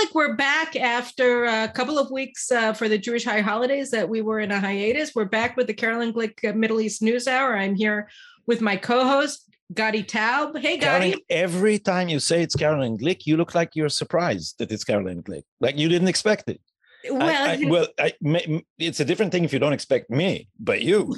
Glick, we're back after a couple of weeks uh, for the Jewish high holidays that we were in a hiatus. We're back with the Caroline Glick uh, Middle East News Hour. I'm here with my co-host Gadi Taub. Hey, Gadi. every time you say it's Caroline Glick, you look like you're surprised that it's Caroline Glick, like you didn't expect it. Well, I, I, well, I, it's a different thing if you don't expect me, but you.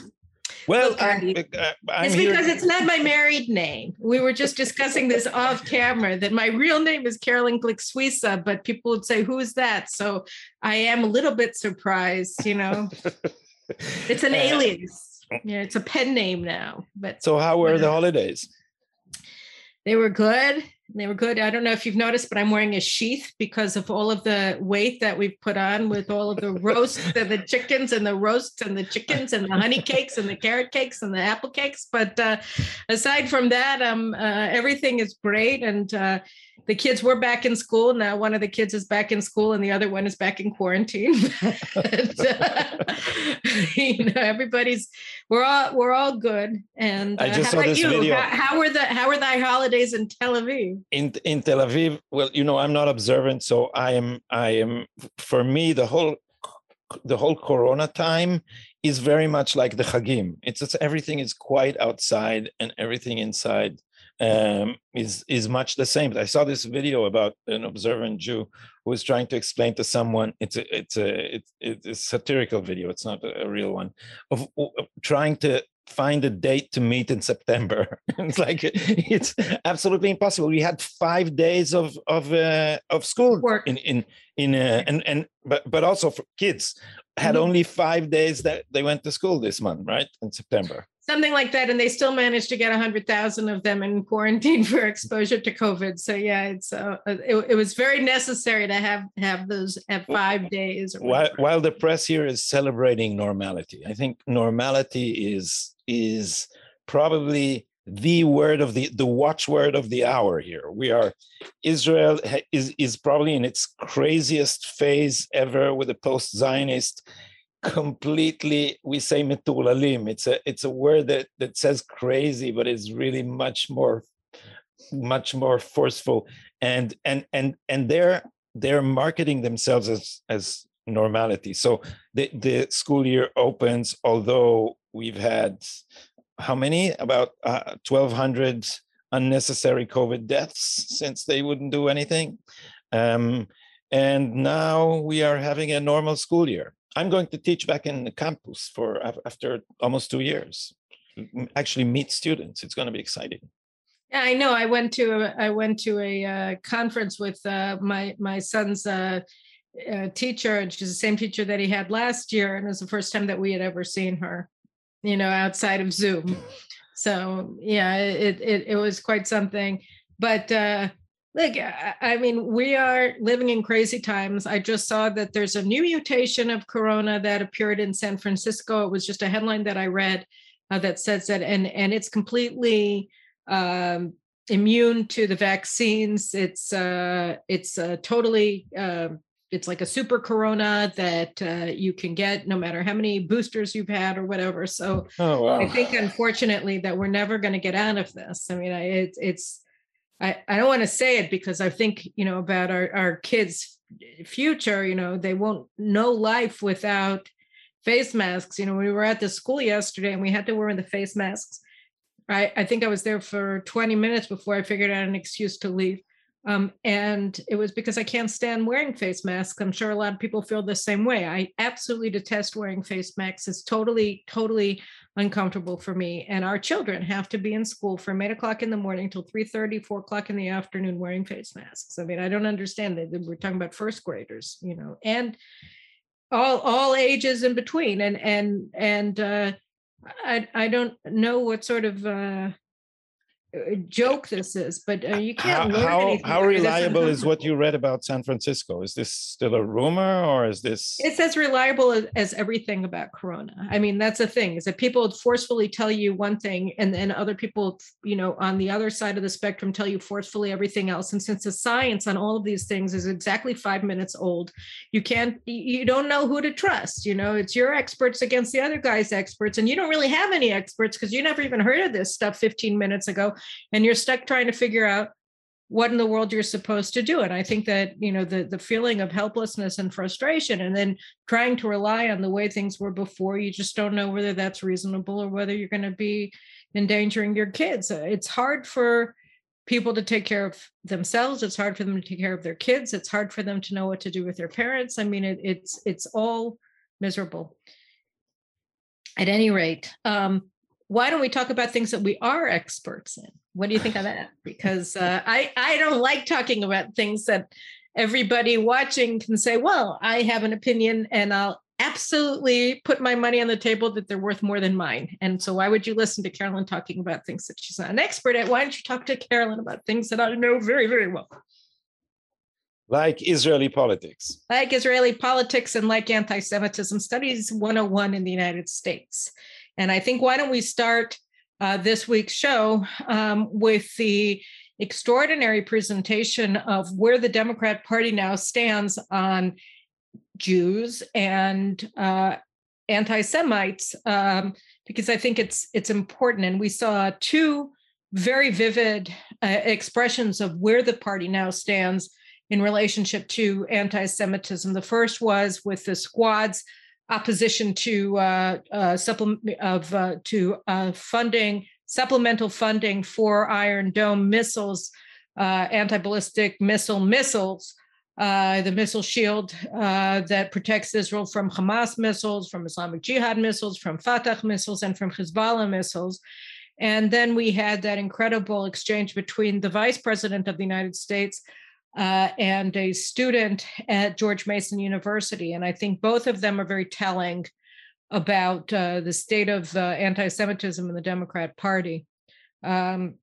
Well, Look, uh, I'm it's because it's not my married name. We were just discussing this off camera that my real name is Caroline Glick Suissa, but people would say, "Who's that?" So I am a little bit surprised. You know, it's an alias. Yeah, it's a pen name now. But so, how were the holidays? They were good. They were good. I don't know if you've noticed, but I'm wearing a sheath because of all of the weight that we've put on with all of the roasts and the chickens and the roasts and the chickens and the honey cakes and the carrot cakes and the apple cakes. But uh, aside from that, um, uh, everything is great. And uh, the kids were back in school. Now one of the kids is back in school and the other one is back in quarantine. and, uh, you know, everybody's we're all we're all good. And uh, I just saw this you? video. How, how were the how were thy holidays in Tel Aviv? In in Tel Aviv, well, you know, I'm not observant, so I am I am for me the whole the whole corona time is very much like the chagim it's, it's everything is quiet outside and everything inside um, is is much the same. I saw this video about an observant Jew who was trying to explain to someone. It's a it's a it's, it's a satirical video. It's not a, real one of, of, trying to find a date to meet in September. it's like it's absolutely impossible. We had five days of of uh, of school work in in in uh, and and but but also for kids had mm-hmm. only five days that they went to school this month, right in September something like that and they still managed to get 100,000 of them in quarantine for exposure to covid. So yeah it's uh, it, it, was very necessary to have have those at 5 days while, while the press here is celebrating normality i think normality is is probably the word of the the watchword of the hour here. We are israel is is probably in its craziest phase ever with the post zionist completely we say metulalim. It's a it's a word that that says crazy but it's really much more much more forceful. And and and and they're they're marketing themselves as as normality. So the the school year opens although we've had how many? About uh, 1200 unnecessary covid deaths since they wouldn't do anything. Um, and now we are having a normal school year I'm going to teach back in the campus for after almost two years. Actually, meet students. It's going to be exciting. Yeah, I know. I went to a, I went to a uh, conference with uh, my my son's uh, uh teacher, and she's the same teacher that he had last year, and it was the first time that we had ever seen her, you know, outside of Zoom. So yeah, it it, it was quite something. But uh, Look, I mean, we are living in crazy times. I just saw that there's a new mutation of corona that appeared in San Francisco. It was just a headline that I read uh, that says that, and and it's completely um, immune to the vaccines. It's uh, it's uh, totally uh, it's like a super corona that uh, you can get no matter how many boosters you've had or whatever. So oh, wow. I think, unfortunately, that we're never going to get out of this. I mean, it, it's I, I don't want to say it because I think, you know, about our, our kids' future, you know, they won't know life without face masks. You know, we were at the school yesterday and we had to wear the face masks. I, I think I was there for 20 minutes before I figured out an excuse to leave. Um, and it was because I can't stand wearing face masks. I'm sure a lot of people feel the same way. I absolutely detest wearing face masks. It's totally, totally uncomfortable for me. And our children have to be in school from eight o'clock in the morning till 3 30, 4 o'clock in the afternoon wearing face masks. I mean, I don't understand that. We're talking about first graders, you know, and all all ages in between. And and and uh I I don't know what sort of uh joke this is, but uh, you can't how, learn how. How reliable is what you read about San Francisco? Is this still a rumor or is this? It's as reliable as, as everything about Corona. I mean, that's the thing is that people forcefully tell you one thing, and then other people, you know, on the other side of the spectrum tell you forcefully everything else. And since the science on all of these things is exactly five minutes old, you can't, you don't know who to trust. You know, it's your experts against the other guy's experts, and you don't really have any experts because you never even heard of this stuff 15 minutes ago and you're stuck trying to figure out what in the world you're supposed to do. And i think that you know the the feeling of helplessness and frustration and then trying to rely on the way things were before you just don't know whether that's reasonable or whether you're going to be endangering your kids. It's hard for people to take care of themselves. It's hard for them to take care of their kids. It's hard for them to know what to do with their parents. I mean it, it's it's all miserable. At any rate um, why don't we talk about things that we are experts in? What do you think of that? Because uh, I I don't like talking about things that everybody watching can say, well, I have an opinion and I'll absolutely put my money on the table that they're worth more than mine. And so why would you listen to Caroline talking about things that she's not an expert at? Why don't you talk to Caroline about things that I know very, very well? Like Israeli politics. Like Israeli politics and like anti Semitism studies 101 in the United States. And I think why don't we start uh, this week's show um, with the extraordinary presentation of where the Democrat Party now stands on Jews and uh, anti-Semites, um, because I think it's it's important. And we saw two very vivid uh, expressions of where the party now stands in relationship to anti-Semitism. The first was with the squads opposition to uh, uh, supplement of uh, to uh, funding supplemental funding for Iron Dome missiles, uh, anti-ballistic missile missiles. Uh, the missile shield that protects Israel from Hamas missiles, from Islamic Jihad missiles, from Fatah missiles, and from Hezbollah missiles. And then we had that incredible exchange between the vice president of the United States uh, and a student at George Mason University. And I think both of them are very telling about uh, the state of uh, anti Semitism in the Democrat Party. Um,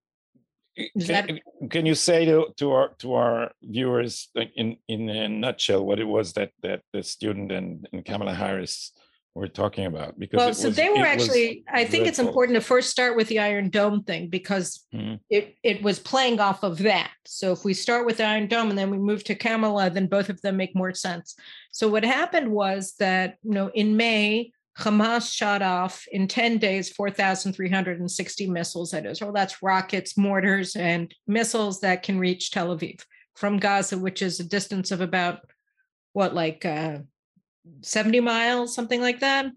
can, that... can, you say to, to our to our viewers in in a nutshell what it was that that the student and, and Kamala Harris we're talking about because well so was, they were actually i think it's important to first start with the iron dome thing because mm-hmm. it, it was playing off of that. So if we start with the iron dome and then we move to kamala then both of them make more sense. So what happened was that you know in may hamas shot off in 10 days 4360 missiles at israel. That's rockets mortars and missiles that can reach tel aviv from gaza which is a distance of about what like uh, 70 miles, something like that.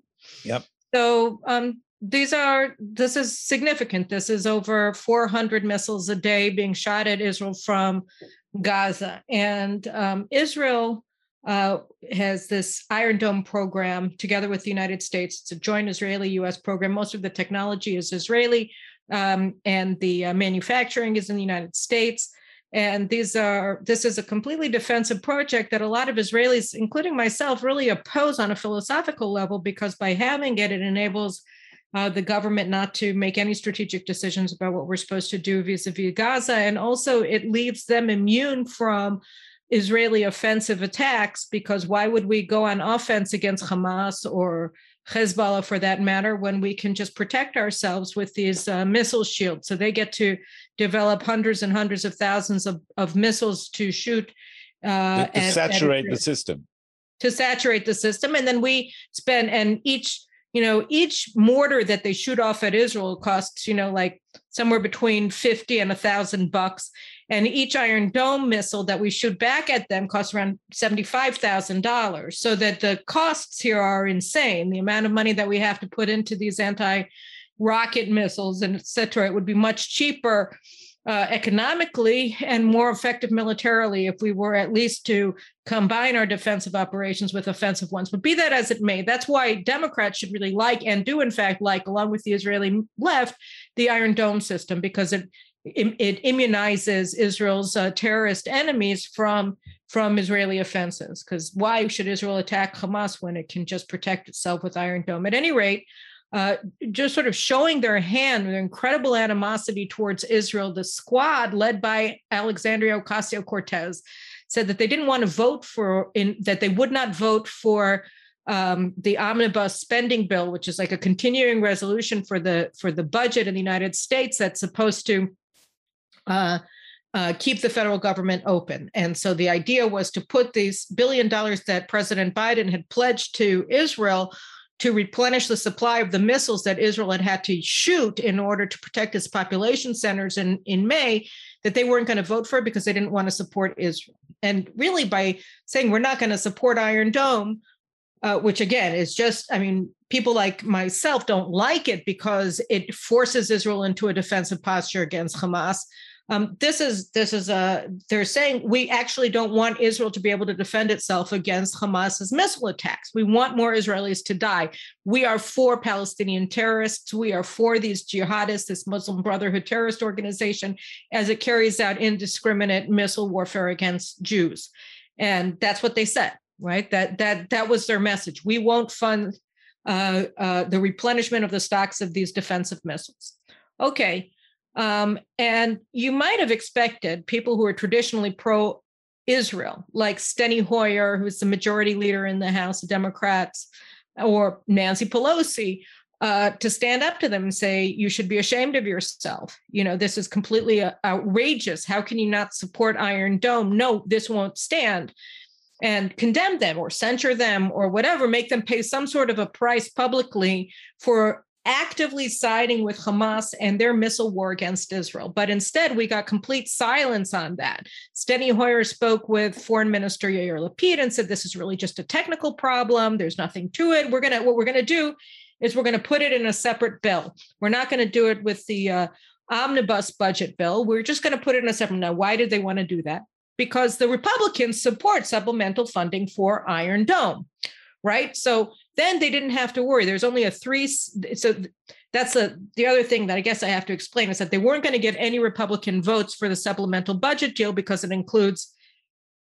Yep. So um, these are this is significant. This is over 400 missiles a day being shot at Israel from Gaza, and um, Israel uh, has this Iron Dome program together with the United States. It's a joint Israeli-U.S. program. Most of the technology is Israeli, um, and the uh, manufacturing is in the United States. And these are this is a completely defensive project that a lot of Israelis, including myself, really oppose on a philosophical level because by having it, it enables uh, the government not to make any strategic decisions about what we're supposed to do vis-a-vis Gaza, and also it leaves them immune from Israeli offensive attacks because why would we go on offense against Hamas or Hezbollah for that matter, when we can just protect ourselves with these uh, missile shields. So they get to develop hundreds and hundreds of thousands of, of missiles to shoot. Uh, to, to at, saturate at, the system. To saturate the system. And then we spend, and each you know, each mortar that they shoot off at Israel costs, you know, like somewhere between 50 and a thousand bucks. And each Iron Dome missile that we shoot back at them costs around $75,000. So that the costs here are insane. The amount of money that we have to put into these anti rocket missiles and et cetera, it would be much cheaper uh, economically and more effective militarily if we were at least to combine our defensive operations with offensive ones. But be that as it may, that's why Democrats should really like and do, in fact, like, along with the Israeli left, the Iron Dome system because it it immunizes Israel's uh, terrorist enemies from from Israeli offenses. Because why should Israel attack Hamas when it can just protect itself with Iron Dome? At any rate, uh, just sort of showing their hand, their incredible animosity towards Israel. The squad, led by Alexandria Ocasio Cortez, said that they didn't want to vote for, in, that they would not vote for um, the omnibus spending bill, which is like a continuing resolution for the for the budget in the United States that's supposed to uh, uh, keep the federal government open. And so the idea was to put these billion dollars that President Biden had pledged to Israel to replenish the supply of the missiles that Israel had had to shoot in order to protect its population centers in, in May, that they weren't going to vote for it because they didn't want to support Israel. And really, by saying we're not going to support Iron Dome, uh, which again is just, I mean, people like myself don't like it because it forces Israel into a defensive posture against Hamas. Um, this is this is a they're saying we actually don't want Israel to be able to defend itself against Hamas's missile attacks. We want more Israelis to die. We are for Palestinian terrorists. We are for these jihadists, this Muslim Brotherhood terrorist organization, as it carries out indiscriminate missile warfare against Jews. And that's what they said, right? That that that was their message. We won't fund uh, uh, the replenishment of the stocks of these defensive missiles. Okay, um, and you might have expected people who are traditionally pro Israel, like Steny Hoyer, who's the majority leader in the House of Democrats, or Nancy Pelosi, uh, to stand up to them and say, you should be ashamed of yourself. You know, this is completely uh, outrageous. How can you not support Iron Dome? No, this won't stand. And condemn them or censure them or whatever, make them pay some sort of a price publicly for actively siding with Hamas and their missile war against Israel. But instead, we got complete silence on that. Steny Hoyer spoke with Foreign Minister Yair Lapid and said, "This is really just a technical problem. There's nothing to it. We're gonna what we're gonna do is we're gonna put it in a separate bill. We're not gonna do it with the uh, omnibus budget bill. We're just gonna put it in a separate." Now, why did they want to do that? Because the Republicans support supplemental funding for Iron Dome right? So then they didn't have to worry. There's only a three. So that's a, the other thing that I guess I have to explain is that they weren't going to get any Republican votes for the supplemental budget deal because it includes,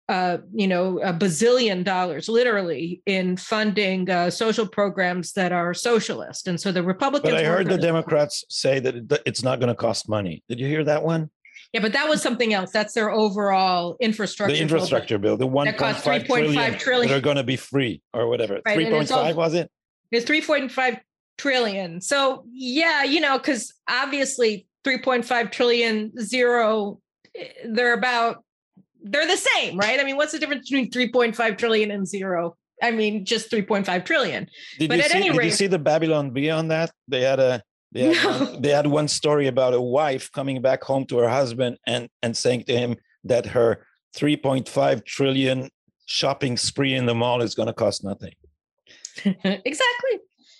uh, you know, a bazillion dollars literally in funding uh, social programs that are socialist. And so the Republicans. But I heard the Democrats say that it's not going to cost money. Did you hear that one? Yeah, but that was something else. That's their overall infrastructure. The infrastructure bill, the one that cost three point five trillion. They're going to be free or whatever. Right, three point five was it? It's three point five trillion. So yeah, you know, because obviously three point five trillion zero, eh, they're about they're the same, right? I mean, what's the difference between three point five trillion and zero? I mean, just 3.5 trillion. Did but at see, any rate, did you see the Babylon Bee on that? They had a they had, no. one, they had one story about a wife coming back home to her husband and, and saying to him that her 3.5 trillion shopping spree in the mall is going to cost nothing. exactly.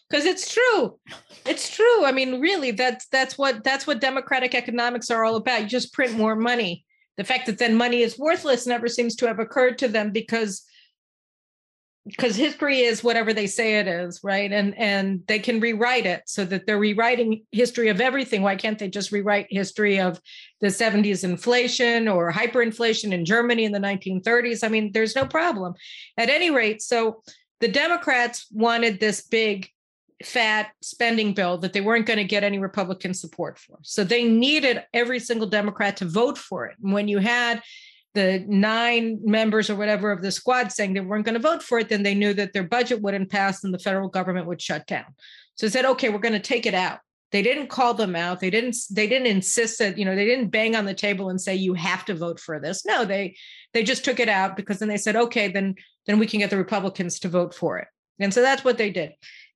Because it's true. It's true. I mean, really, that's that's what that's what democratic economics are all about. You just print more money. The fact that then money is worthless never seems to have occurred to them because because history is whatever they say it is right? And and they can rewrite it so that they're rewriting history of everything. Why can't they just rewrite history of the 70s inflation or hyperinflation in germany in the 1930s i mean there's no problem. At any rate so the democrats wanted this big fat spending bill that they weren't going to get any republican support for. So they needed every single democrat to vote for it. And when you had the nine members or whatever of the squad saying they weren't going to vote for it, then they knew that their budget wouldn't pass and the federal government would shut down. So they said, okay, we're going to take it out. They didn't call them out. They didn't. They didn't insist that you know. They didn't bang on the table and say you have to vote for this. No, they they just took it out because then they said, okay, then then we can get the Republicans to vote for it. And so that's what they did.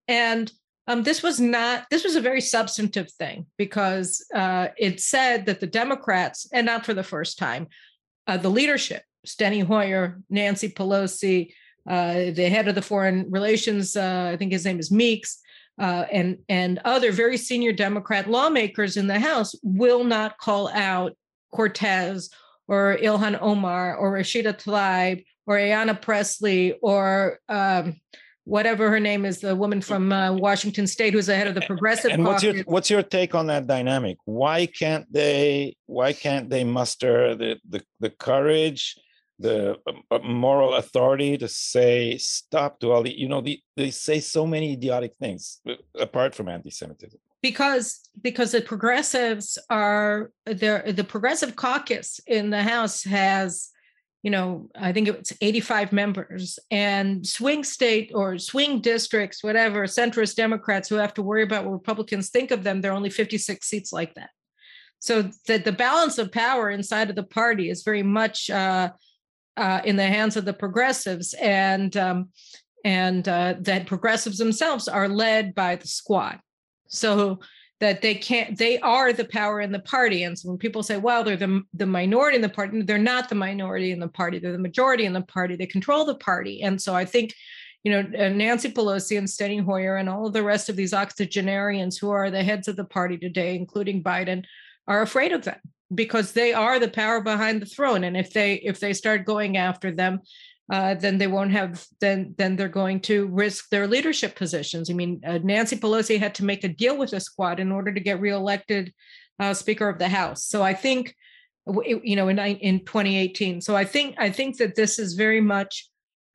And um, this was not. This was a very substantive thing because uh, it said that the Democrats, and not for the first time, uh, the leadership, Steny Hoyer, Nancy Pelosi, uh, the head of the foreign relations, uh, I think his name is Meeks, uh, and and other very senior Democrat lawmakers in the House will not call out Cortez or Ilhan Omar or Rashida Tlaib or Ayanna Pressley or um, whatever her name is, the woman from uh, Washington State who's the head of the Progressive. And what's your what's your take on that dynamic? Why can't they why can't they muster the the, the courage, the uh, moral authority to say stop to all the you know the, they say so many idiotic things uh, apart from anti-Semitism. Because because the progressives are the the progressive caucus in the House has you know, I think it's 85 members and swing state or swing districts, whatever, centrist Democrats who have to worry about what Republicans think of them, there are only 56 seats like that. So that the balance of power inside of the party is very much uh, uh, in the hands of the progressives. And um, and uh, that progressives themselves are led by the squad. So that they can't they are the power in the party. And so when people say well they're the, the minority in the party they're not the minority in the party they're the majority in the party they control the party. And so i think you know uh, nancy pelosi and steny hoyer and all of the rest of these octogenarians who are the heads of the party today including biden are afraid of them because they are the power behind the throne. And if they if they start going after them uh, then they won't have then then they're going to risk their leadership positions. I mean, uh, Nancy Pelosi had to make a deal with the squad in order to get reelected uh, Speaker of the House. So I think, you know, in in 2018. So I think I think that this is very much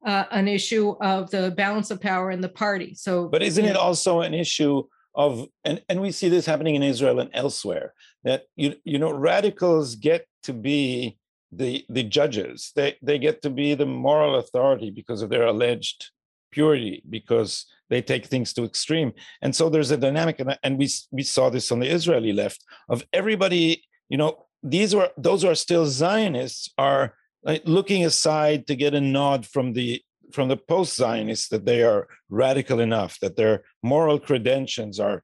uh, an issue of the balance of power in the party. So, but isn't it also an issue? of and, and we see this happening in Israel and elsewhere that you you know radicals get to be the the judges. They they get to be the moral authority because of their alleged purity because they take things to extreme. And so there's a dynamic and, and we we saw this on the israeli left of everybody you know these were those who are still zionists are like looking aside to get a nod from the from the post-zionists that they are radical enough that their moral credentials are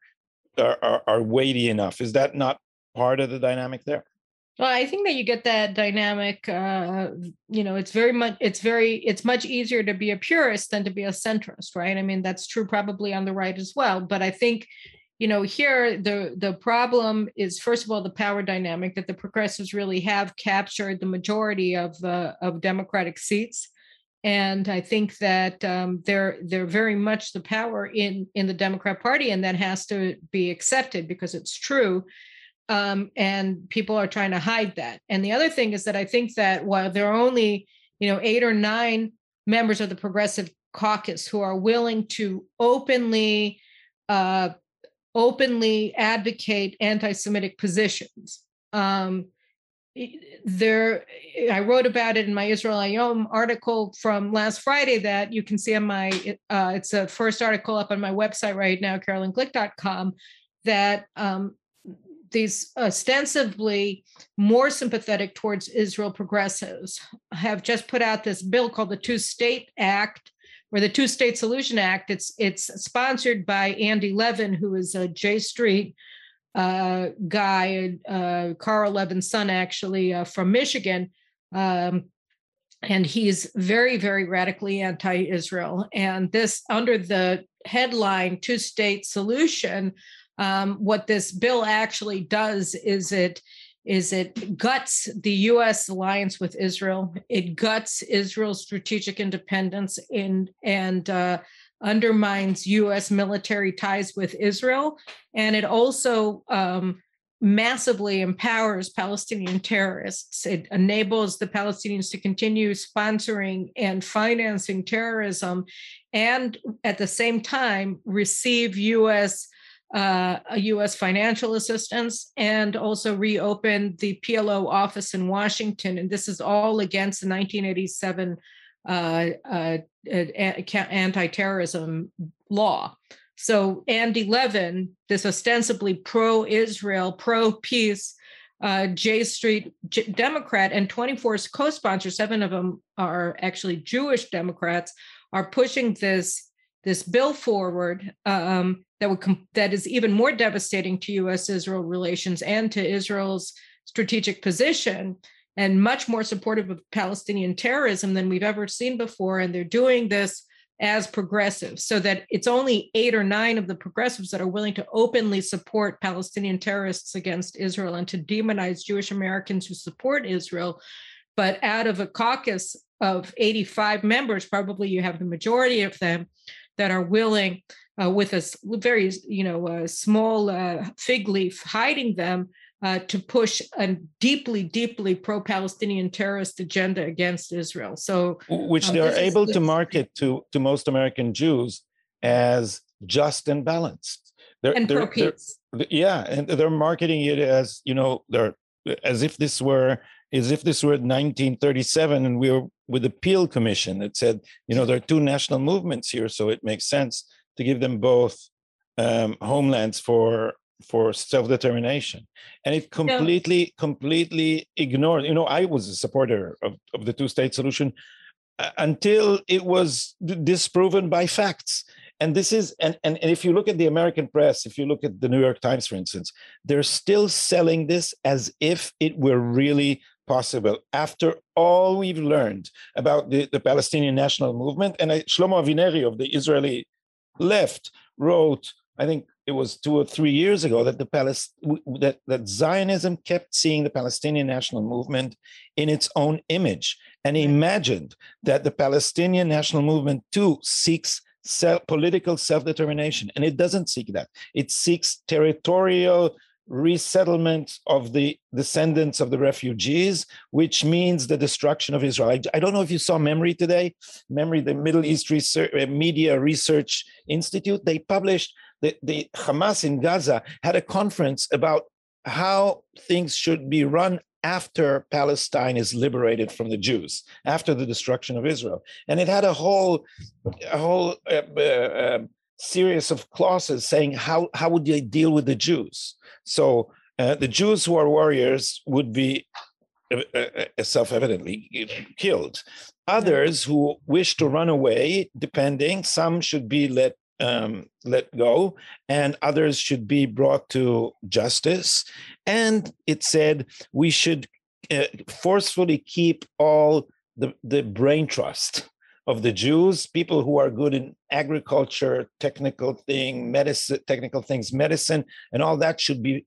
are, are, are weighty enough. Is that not part of the dynamic there well, I think that you get that dynamic. Uh, you know, it's very much, it's very, it's much easier to be a purist than to be a centrist, right? I mean, that's true probably on the right as well. But I think, you know, here the the problem is first of all the power dynamic that the progressives really have captured the majority of uh, of Democratic seats, and I think that um, they're they're very much the power in in the Democrat Party, and that has to be accepted because it's true um, and people are trying to hide that. And the other thing is that I think that while there are only you know eight or nine members of the Progressive Caucus who are willing to openly uh, openly advocate anti-Semitic positions. Um, there, I wrote about it in my Israel Hayom article from last Friday that you can see on my. Uh, it's a first article up on my website right now, carolineglick.com. That um, these ostensibly more sympathetic towards Israel progressives have just put out this bill called the Two State Act or the Two State Solution Act. It's it's sponsored by Andy Levin, who is a J Street uh, guy, uh, Carl Levin's son, actually uh, from Michigan. Um, and he's very, very radically anti Israel. And this, under the headline Two State Solution, um, what this bill actually does is it is it guts the U.S. alliance with Israel. It guts Israel's strategic independence in, and uh, undermines U.S. military ties with Israel, and it also um, massively empowers Palestinian terrorists. It enables the Palestinians to continue sponsoring and financing terrorism, and at the same time receive U.S uh, a U.S. financial assistance and also reopened the PLO office in Washington. And this is all against the 1987 uh, uh, anti-terrorism law. So Andy Levin, this ostensibly pro-Israel, pro-peace uh, J Street J- Democrat, and 24 co-sponsors, seven of them are actually Jewish Democrats, are pushing this this bill forward um, that would com- that is even more devastating to U.S.-Israel relations and to Israel's strategic position, and much more supportive of Palestinian terrorism than we've ever seen before. And they're doing this as progressives, so that it's only eight or nine of the progressives that are willing to openly support Palestinian terrorists against Israel and to demonize Jewish Americans who support Israel. But out of a caucus of 85 members, probably you have the majority of them that are willing, uh, with a very you know small uh, fig leaf hiding them, uh, to push a deeply, deeply pro-Palestinian terrorist agenda against Israel. So, which um, they are able to market to to most American Jews as just and balanced. They're, and they're, pro-peace. They're, yeah, and they're marketing it as you know they're as if this were as if this were 1937 and we were with the Peel Commission that said, you know, there are two national movements here, so it makes sense to give them both um, homelands for for self-determination and it completely completely ignored you know i was a supporter of, of the two-state solution until it was disproven by facts. And this is, and, and, and if you look at the American press, if you look at the New York Times, for instance, they're still selling this as if it were really possible after all we've learned about the, the Palestinian national movement. And I, Shlomo Avineri of the Israeli left wrote, I think it was two or three years ago, that the Palest- that, that Zionism kept seeing the Palestinian national movement in its own image and imagined that the Palestinian national movement too seeks self, political self-determination. And it doesn't seek that. It seeks territorial resettlement of the descendants of the refugees which means the destruction of israel i, don't know if you saw MEMRI today MEMRI, the middle east research, uh, media research institute they published the, the hamas in gaza had a conference about how things should be run after Palestine is liberated from the Jews, after the destruction of Israel. And it had a whole, a whole uh, uh, um, series of clauses saying how, how would they deal with the Jews. So uh, the Jews who are warriors would be uh, uh, uh, self-evidently killed. Others who wish to run away, depending, some should be let um, let go, and others should be brought to justice. And it said we should uh, forcefully keep all the, the brain trust of the Jews, people who are good in agriculture, technical thing, medicine, technical things, medicine, and all that should be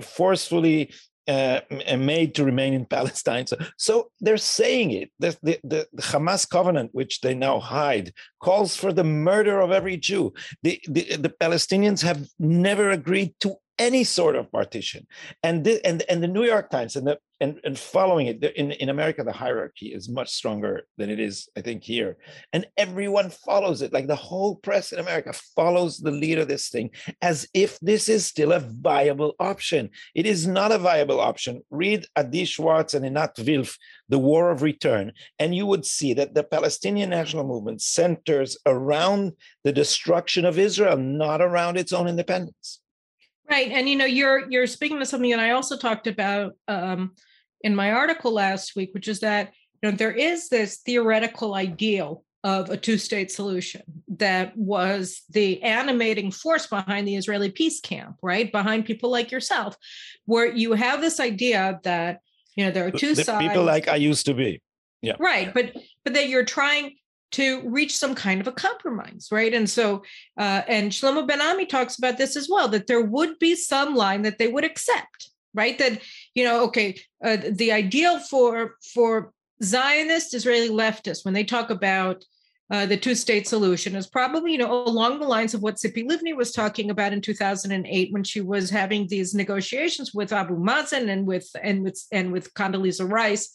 forcefully uh, made to remain in Palestine. So, so they're saying it. The, the, the, Hamas covenant, which they now hide, calls for the murder of every Jew. The, the, the Palestinians have never agreed to any sort of partition. And the, and and the New York Times and the and, and following it in, in America, the hierarchy is much stronger than it is, I think, here. And everyone follows it. Like the whole press in America follows the lead of this thing as if this is still a viable option. It is not a viable option. Read Adi Schwartz and Einat Wilf, The War of Return, and you would see that the Palestinian national movement centers around the destruction of Israel, not around its own independence. Right, and you know, you're you're speaking to something that I also talked about um, in my article last week, which is that you know there is this theoretical ideal of a two-state solution that was the animating force behind the Israeli peace camp, right? Behind people like yourself, where you have this idea that you know there are two the sides. People like I used to be. Yeah. Right, but but that you're trying to reach some kind of a compromise, right? And so, uh, and Shlomo Ben Ami talks about this as well, that there would be some line that they would accept, right? That you know, okay, uh, the ideal for for Zionist Israeli leftists when they talk about uh, the two-state solution is probably, you know, along the lines of what Tzipi Livni was talking about in 2008 when she was having these negotiations with Abu Mazen and with and with and with Condoleezza Rice,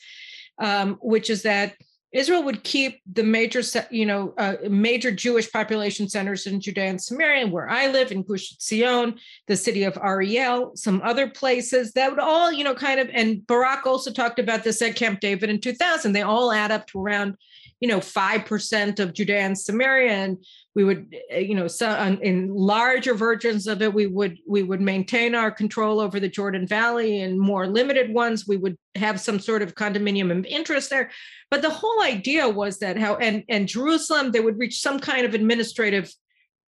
um, which is that Israel would keep the major, you know, uh, major Jewish population centers in Judea and Samaria, where I live in Gush Etzion, the city of Ariel, some other places that would all, you know, kind of. And Barak also talked about this at Camp David in 2000. They all add up to around, you know, five percent of Judea and Samaria, and we would eh, you know so in larger versions of it we would we would maintain our control over the jordan valley and more limited ones we would have some sort of condominium of interest there. But the whole idea was that how and and jerusalem they would reach some kind of administrative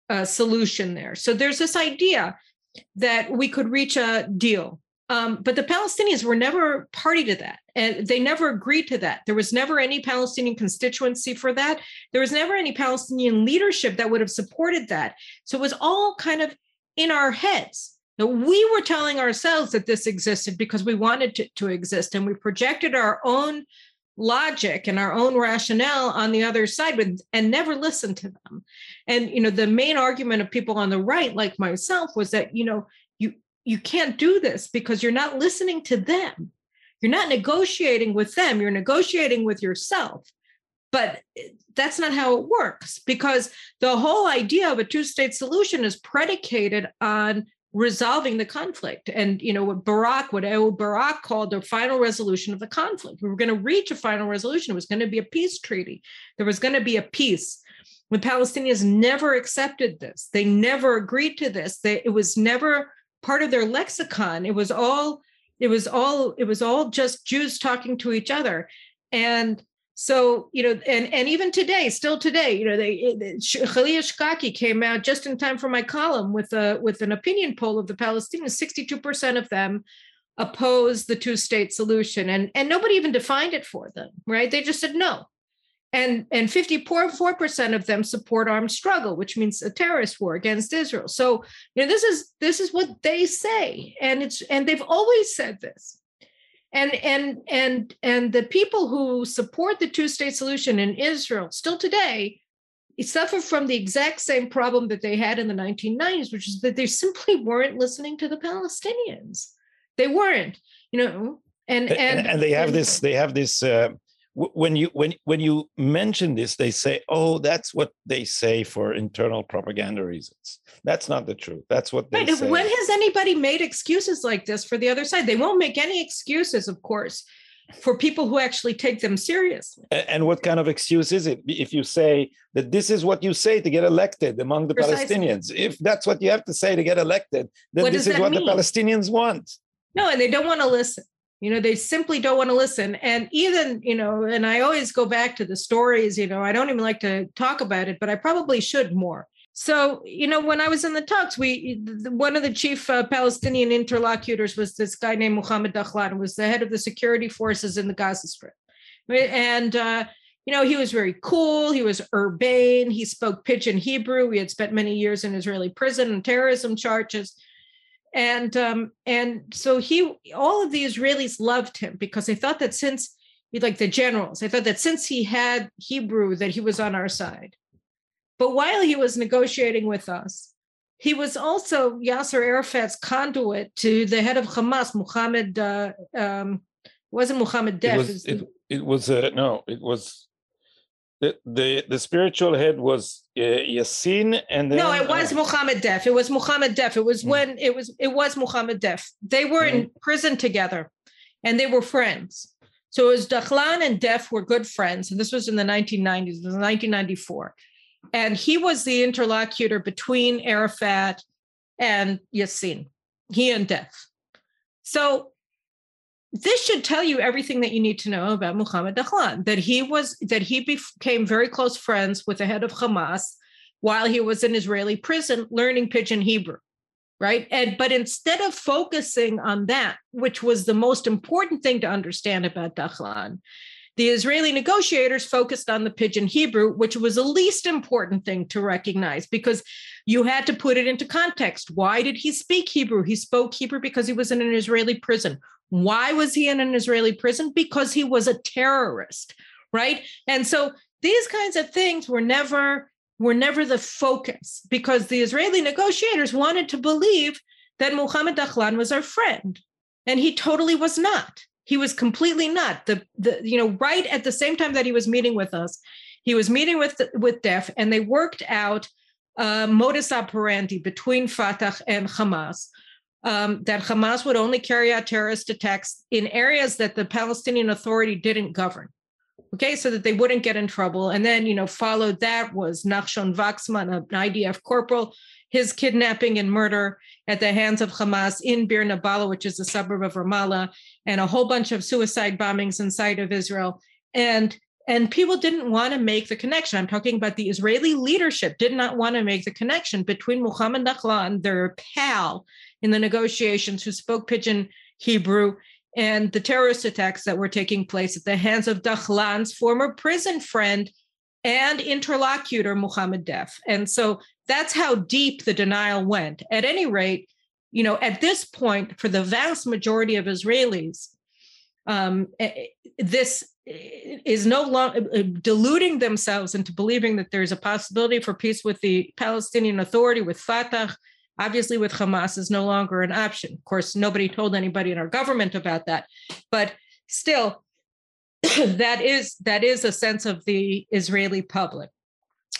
uh, solution there. So there's this idea that we could reach a deal um, but the Palestinians were never party to that. And they never agreed to that. There was never any Palestinian constituency for that. There was never any Palestinian leadership that would have supported that. So it was all kind of in our heads. Now, we were telling ourselves that this existed because we wanted to, to exist, and we projected our own logic and our own rationale on the other side with, and never listened to them. And you know, the main argument of people on the right, like myself, was that you know you can't do this because you're not listening to them. You're not negotiating with them, you're negotiating with yourself. But that's not how it works because the whole idea of a two state solution is predicated on resolving the conflict. And, you know, what Barak, what Ehud Barak called the final resolution of the conflict. We were going to reach a final resolution. It was going to be a peace treaty. There was going to be a peace. The Palestinians never accepted this. They never agreed to this. They, it was never part of their lexicon. It was all it was all it was all just Jews talking to each other. And So, you know, and, and even today, still today, you know, they Khalil Shikaki came out just in time for my column with a with an opinion poll of the Palestinians. 62% of them oppose the two-state solution. And, and nobody even defined it for them, right? They just said no. And, and 54% of them support armed struggle, which means a terrorist war against Israel. So, you know, this is this is what they say. And it's and they've always said this and and and and the people who support the two-state solution in Israel still today suffer from the exact same problem that they had in the 1990s, which is that they simply weren't listening to the Palestinians. They weren't, you know, and and and they have this they have this uh, when you when when you mention this they say oh that's what they say for internal propaganda reasons. That's not the truth. That's what they right. say when has anybody made excuses like this for the other side? They won't make any excuses of course for people who actually take them seriously. And what kind of excuse is it? If you say that this is what you say to get elected among the Precisely. palestinians if that's what you have to say to get elected then what this is what mean? the palestinians want. No and they don't want to listen you know they simply don't want to listen. And even you know and i always go back to the stories you know i don't even like to talk about it but i probably should more. So you know when i was in the talks we one of the chief uh, palestinian interlocutors was this guy named muhammad dahlan who was the head of the security forces in the gaza strip. And uh, you know he was very cool he was urbane he spoke pidgin hebrew. He had spent many years in israeli prison and terrorism charges and um, and so he all of the israelis loved him because they thought that since like the generals they thought that since he had hebrew that he was on our side but while he was negotiating with us he was also yasser arafat's conduit to the head of hamas muhammad uh, um, wasn't muhammad Deif. it was, it, it was uh, no it was the, the the spiritual head was uh, Yassin, and then, no, it was uh, Muhammad Deif. It was Muhammad Deif. It was mm. when it was it was Muhammad Deif. They were mm. in prison together, and they were friends. So it was Dahlan and Deif were good friends, and this was in the 1990s. It was 1994, and he was the interlocutor between Arafat and Yassin. He and Deif. So this should tell you everything that you need to know about Muhammad Dahlan, that he was that he became very close friends with the head of Hamas while he was in Israeli prison learning pidgin Hebrew. Right. And but instead of focusing on that, which was the most important thing to understand about Dahlan the Israeli negotiators focused on the pidgin Hebrew, which was the least important thing to recognize because you had to put it into context. Why did he speak Hebrew? He spoke Hebrew because he was in an Israeli prison. Why was he in an Israeli prison? Because he was a terrorist, right? And so these kinds of things were never were never the focus because the Israeli negotiators wanted to believe that Muhammad Dahlan was our friend, and he totally was not. He was completely not. The the you know right at the same time that he was meeting with us, he was meeting with with Deif, and they worked out modus operandi between Fatah and Hamas um, that Hamas would only carry out terrorist attacks in areas that the Palestinian Authority didn't govern. Okay, so that they wouldn't get in trouble. And then, you know, followed that was Nachshon Wachsman, an IDF corporal, his kidnapping and murder at the hands of Hamas in Bir Nabala, which is a suburb of Ramallah, and a whole bunch of suicide bombings inside of Israel. And and people didn't want to make the connection. I'm talking about the Israeli leadership did not want to make the connection between Muhammad Dahlan, their pal, in the negotiations who spoke pidgin Hebrew and the terrorist attacks that were taking place at the hands of Dahlan's former prison friend and interlocutor, Muhammad Deif. And so that's how deep the denial went. At any rate, you know, at this point, for the vast majority of Israelis, um, eh, eh, this is no longer deluding themselves into believing that there's a possibility for peace with the Palestinian Authority, with Fatah, obviously with Hamas is no longer an option. Of course, nobody told anybody in our government about that, but still, that is that is a sense of the Israeli public.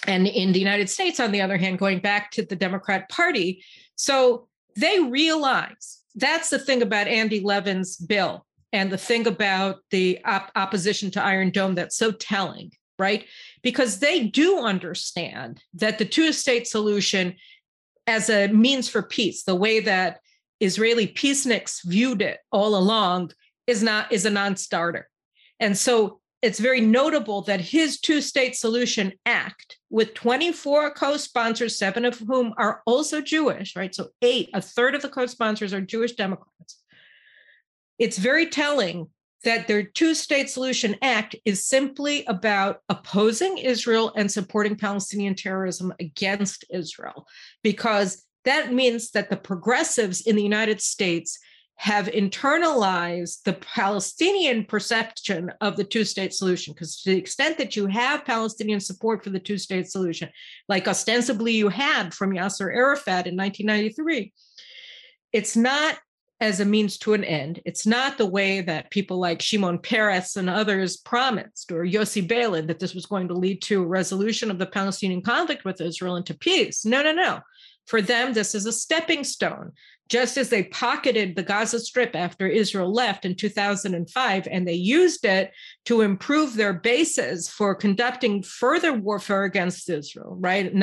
And in the United States, on the other hand, going back to the Democrat Party, so they realize that's the thing about Andy Levin's bill and the thing about the op- opposition to Iron Dome that's so telling, right? Because they do understand that the two state solution as a means for peace, the way that Israeli peaceniks viewed it all along is not is a non-starter. And so it's very notable that his two state solution act, with 24 co sponsors, seven of whom are also Jewish, right? So, eight, a third of the co sponsors are Jewish Democrats. It's very telling that their two state solution act is simply about opposing Israel and supporting Palestinian terrorism against Israel, because that means that the progressives in the United States have internalized the Palestinian perception of the two state solution. Because to the extent that you have Palestinian support for the two state solution, like ostensibly you had from Yasser Arafat in 1993, it's not as a means to an end. It's not the way that people like Shimon Peres and others promised, or Yossi Beilin, that this was going to lead to a resolution of the Palestinian conflict with Israel and to peace. No, no, no. For them, this is a stepping stone just as they pocketed the Gaza Strip after Israel left in 2005, and they used it to improve their bases for conducting further warfare against Israel, right?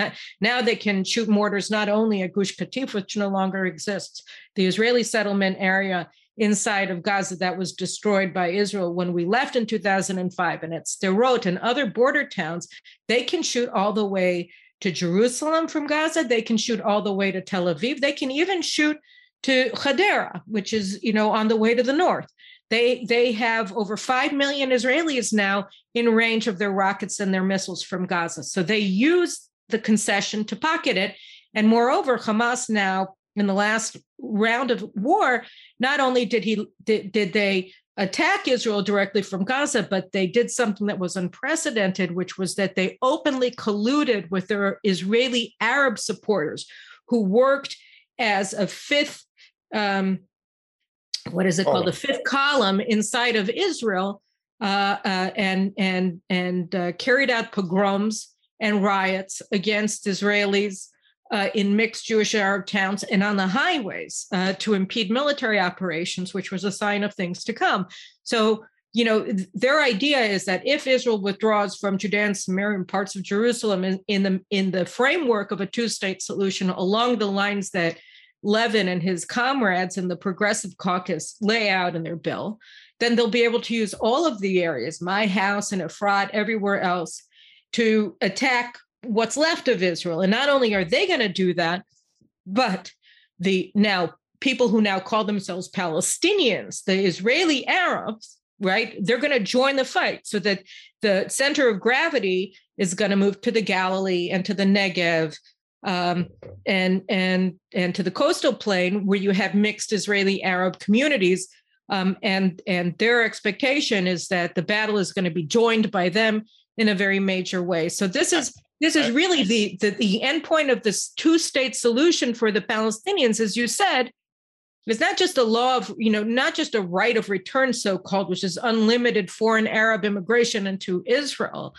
Now they can shoot mortars not only at Gush Katif, which no longer exists, the Israeli settlement area inside of Gaza that was destroyed by Israel when we left in 2005, and at Sderot and other border towns, they can shoot all the way to Jerusalem from Gaza. They can shoot all the way to Tel Aviv. They can even shoot to Hadera, which is you know on the way to the north. They they have over five million Israelis now in range of their rockets and their missiles from Gaza. So they use the concession to pocket it. And moreover, Hamas now in the last round of war, not only did he did, did they attack Israel directly from Gaza, but they did something that was unprecedented, which was that they openly colluded with their Israeli Arab supporters who worked as a fifth, um, what is it called, the fifth column inside of Israel, uh, uh, and and and uh, carried out pogroms and riots against Israelis uh, in mixed Jewish Arab towns and on the highways uh, to impede military operations, which was a sign of things to come. So, you know, th- their idea is that if Israel withdraws from Judea and Samaria parts of Jerusalem in, in the in the framework of a two-state solution along the lines that Levin and his comrades in the Progressive Caucus lay out in their bill, then they'll be able to use all of the areas, my house and Efrat, everywhere else, to attack what's left of Israel. And not only are they going to do that, but the now people who now call themselves Palestinians, the Israeli Arabs, right? They're going to join the fight so that the center of gravity is going to move to the Galilee and to the Negev um, and and and to the coastal plain where you have mixed Israeli Arab communities. Um, and and their expectation is that the battle is going to be joined by them in a very major way. So this is this is really the, the, the end point of this two-state solution for the Palestinians, as you said. It's not just a law of, you know, not just a right of return, so-called, which is unlimited foreign Arab immigration into Israel.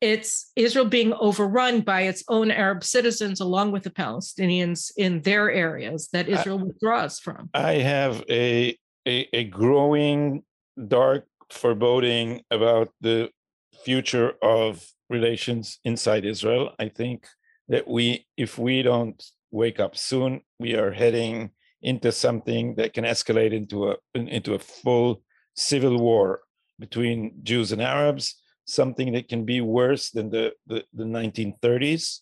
It's Israel being overrun by its own Arab citizens, along with the Palestinians in their areas that Israel I, withdraws from. I have a, a, a growing dark foreboding about the future of relations inside Israel. I think that we, if we don't wake up soon, we are heading into something that can escalate into a into a full civil war between Jews and Arabs, something that can be worse than the the, the 1930s,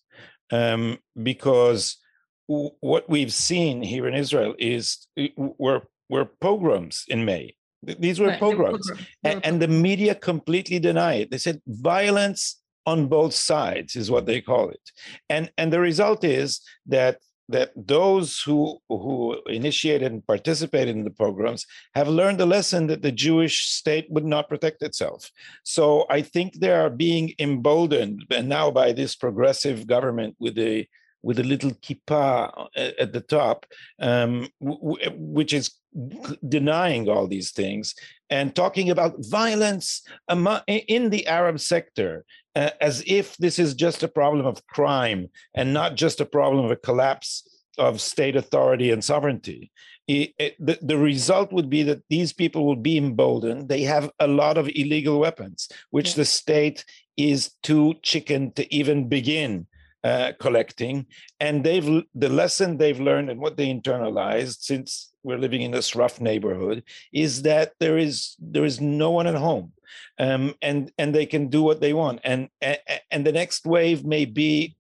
um, because w- what we've seen here in Israel is were were pogroms in May. These were right, pogroms, were and, and the media completely deny it. They said violence on both sides is what they call it and and the result is that that those who who initiated and participated in the pogroms have learned the lesson that the Jewish state would not protect itself. So I think they are being emboldened, and now by this progressive government with a with a little kippah at the top, um, which is denying all these things and talking about violence in the Arab sector uh, Uh, as if this is just a problem of crime and not just a problem of a collapse of state authority and sovereignty. It, it, the, the result would be that these people will be emboldened. They have a lot of illegal weapons, which yeah. the state is too chicken to even begin uh, collecting, and they've the lesson they've learned and what they internalized since we're living in this rough neighborhood is that there is there is no one at home, um, and and they can do what they want, and and the next wave may be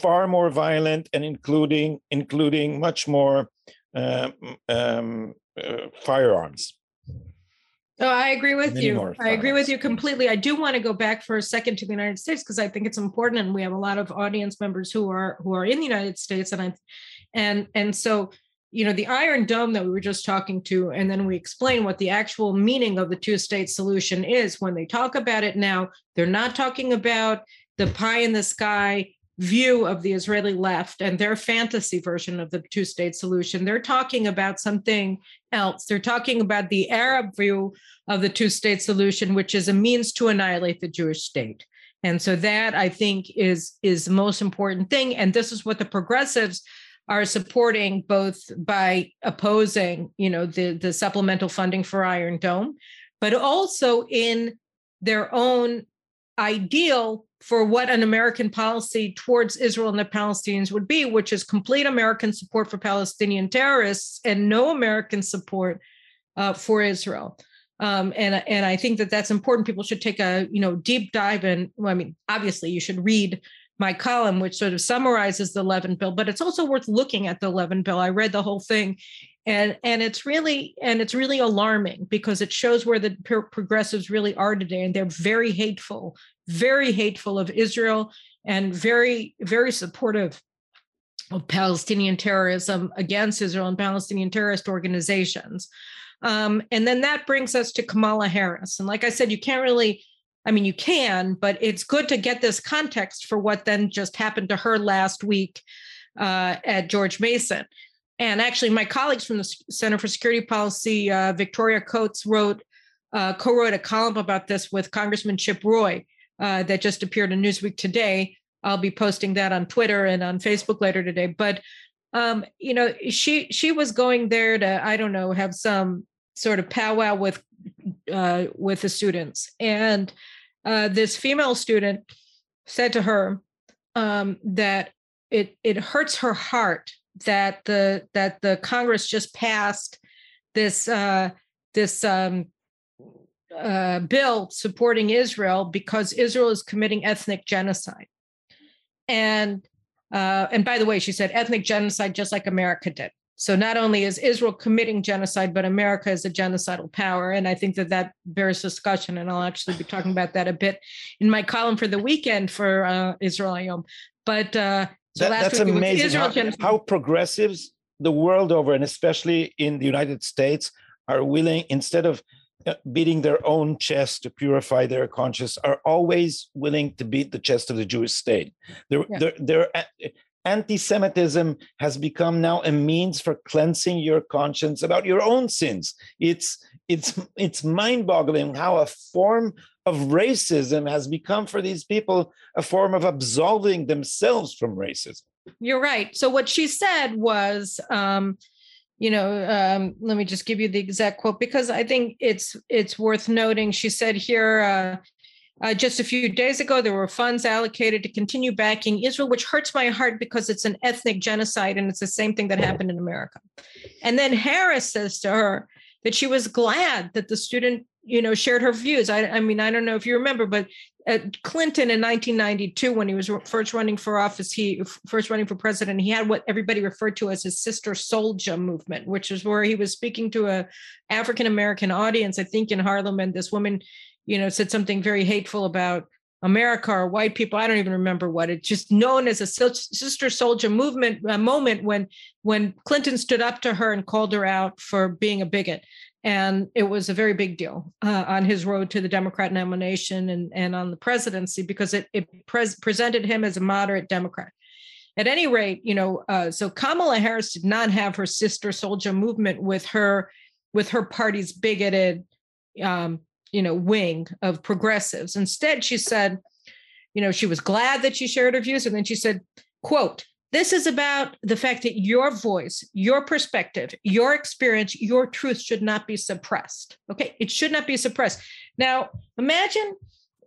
far more violent and including including much more uh, um, uh, firearms. Oh, I agree with you. I agree with you completely. I do want to go back for a second to the United States because I think it's important, and we have a lot of audience members who are who are in the United States, and I, and and so you know the Iron Dome that we were just talking to, and then we explain what the actual meaning of the two-state solution is. When they talk about it now, they're not talking about the pie in the sky view of the Israeli left and their fantasy version of the two state solution. They're talking about something else. They're talking about the Arab view of the two state solution, which is a means to annihilate the Jewish state. And so that I think is is the most important thing. And this is what the progressives are supporting both by opposing, you know, the, the supplemental funding for Iron Dome, but also in their own ideal for what an American policy towards Israel and the Palestinians would be, which is complete American support for Palestinian terrorists and no American support uh, for Israel. Um, and and I think that that's important. People should take a you know deep dive in. Well, I mean, obviously, you should read my column, which sort of summarizes the Levin bill, but it's also worth looking at the Levin bill. I read the whole thing, and and it's really and it's really alarming because it shows where the progressives really are today, and they're very hateful very hateful of Israel and very, very supportive of Palestinian terrorism against Israel and Palestinian terrorist organizations. Um, and then that brings us to Kamala Harris. And like I said, you can't really, I mean, you can, but it's good to get this context for what then just happened to her last week uh, at George Mason. And actually, my colleagues from the Center for Security Policy, uh, Victoria Coates, wrote, uh, co-wrote a column about this with Congressman Chip Roy, uh, that just appeared in Newsweek today. I'll be posting that on Twitter and on Facebook later today. But um, you know, she she was going there to I don't know have some sort of powwow with uh, with the students, and uh, this female student said to her um, that it it hurts her heart that the that the Congress just passed this uh, this um, uh, bill supporting Israel because Israel is committing ethnic genocide. And uh, and by the way, she said ethnic genocide just like America did. So not only is Israel committing genocide, but America is a genocidal power. And I think that that bears discussion. And I'll actually be talking about that a bit in my column for the weekend for uh, Israel Hayom. But uh, so that, that's amazing how, how progressives the world over, and especially in the United States, are willing instead of beating their own chest to purify their conscience are always willing to beat the chest of the Jewish state. Their, yeah. their, their anti-Semitism has become now a means for cleansing your conscience about your own sins. It's it's it's mind-boggling how a form of racism has become for these people a form of absolving themselves from racism. You're right. So what she said was. Um, you know um, let me just give you the exact quote because i think it's it's worth noting. She said here uh, uh, just a few days ago there were funds allocated to continue backing israel which hurts my heart because it's an ethnic genocide and it's the same thing that happened in america. And then harris says to her that she was glad that the student you know shared her views. I, I mean i don't know if you remember but Clinton in 1992, when he was first running for office, he first running for president, he had what everybody referred to as his Sister Souljah movement, which is where he was speaking to a African American audience, I think in Harlem, and this woman, you know, said something very hateful about America or white people. I don't even remember what it's just known as a Sister Souljah movement a moment when when Clinton stood up to her and called her out for being a bigot and it was a very big deal uh, on his road to the Democrat nomination and, and on the presidency because it, it pres- presented him as a moderate Democrat. At any rate, you know, uh, so Kamala Harris did not have her Sister Souljah movement with her with her party's bigoted, um, you know, wing of progressives. Instead, she said, you know, she was glad that she shared her views, and then she said, "quote this is about the fact that your voice, your perspective, your experience, your truth should not be suppressed. Okay. It should not be suppressed. Now, imagine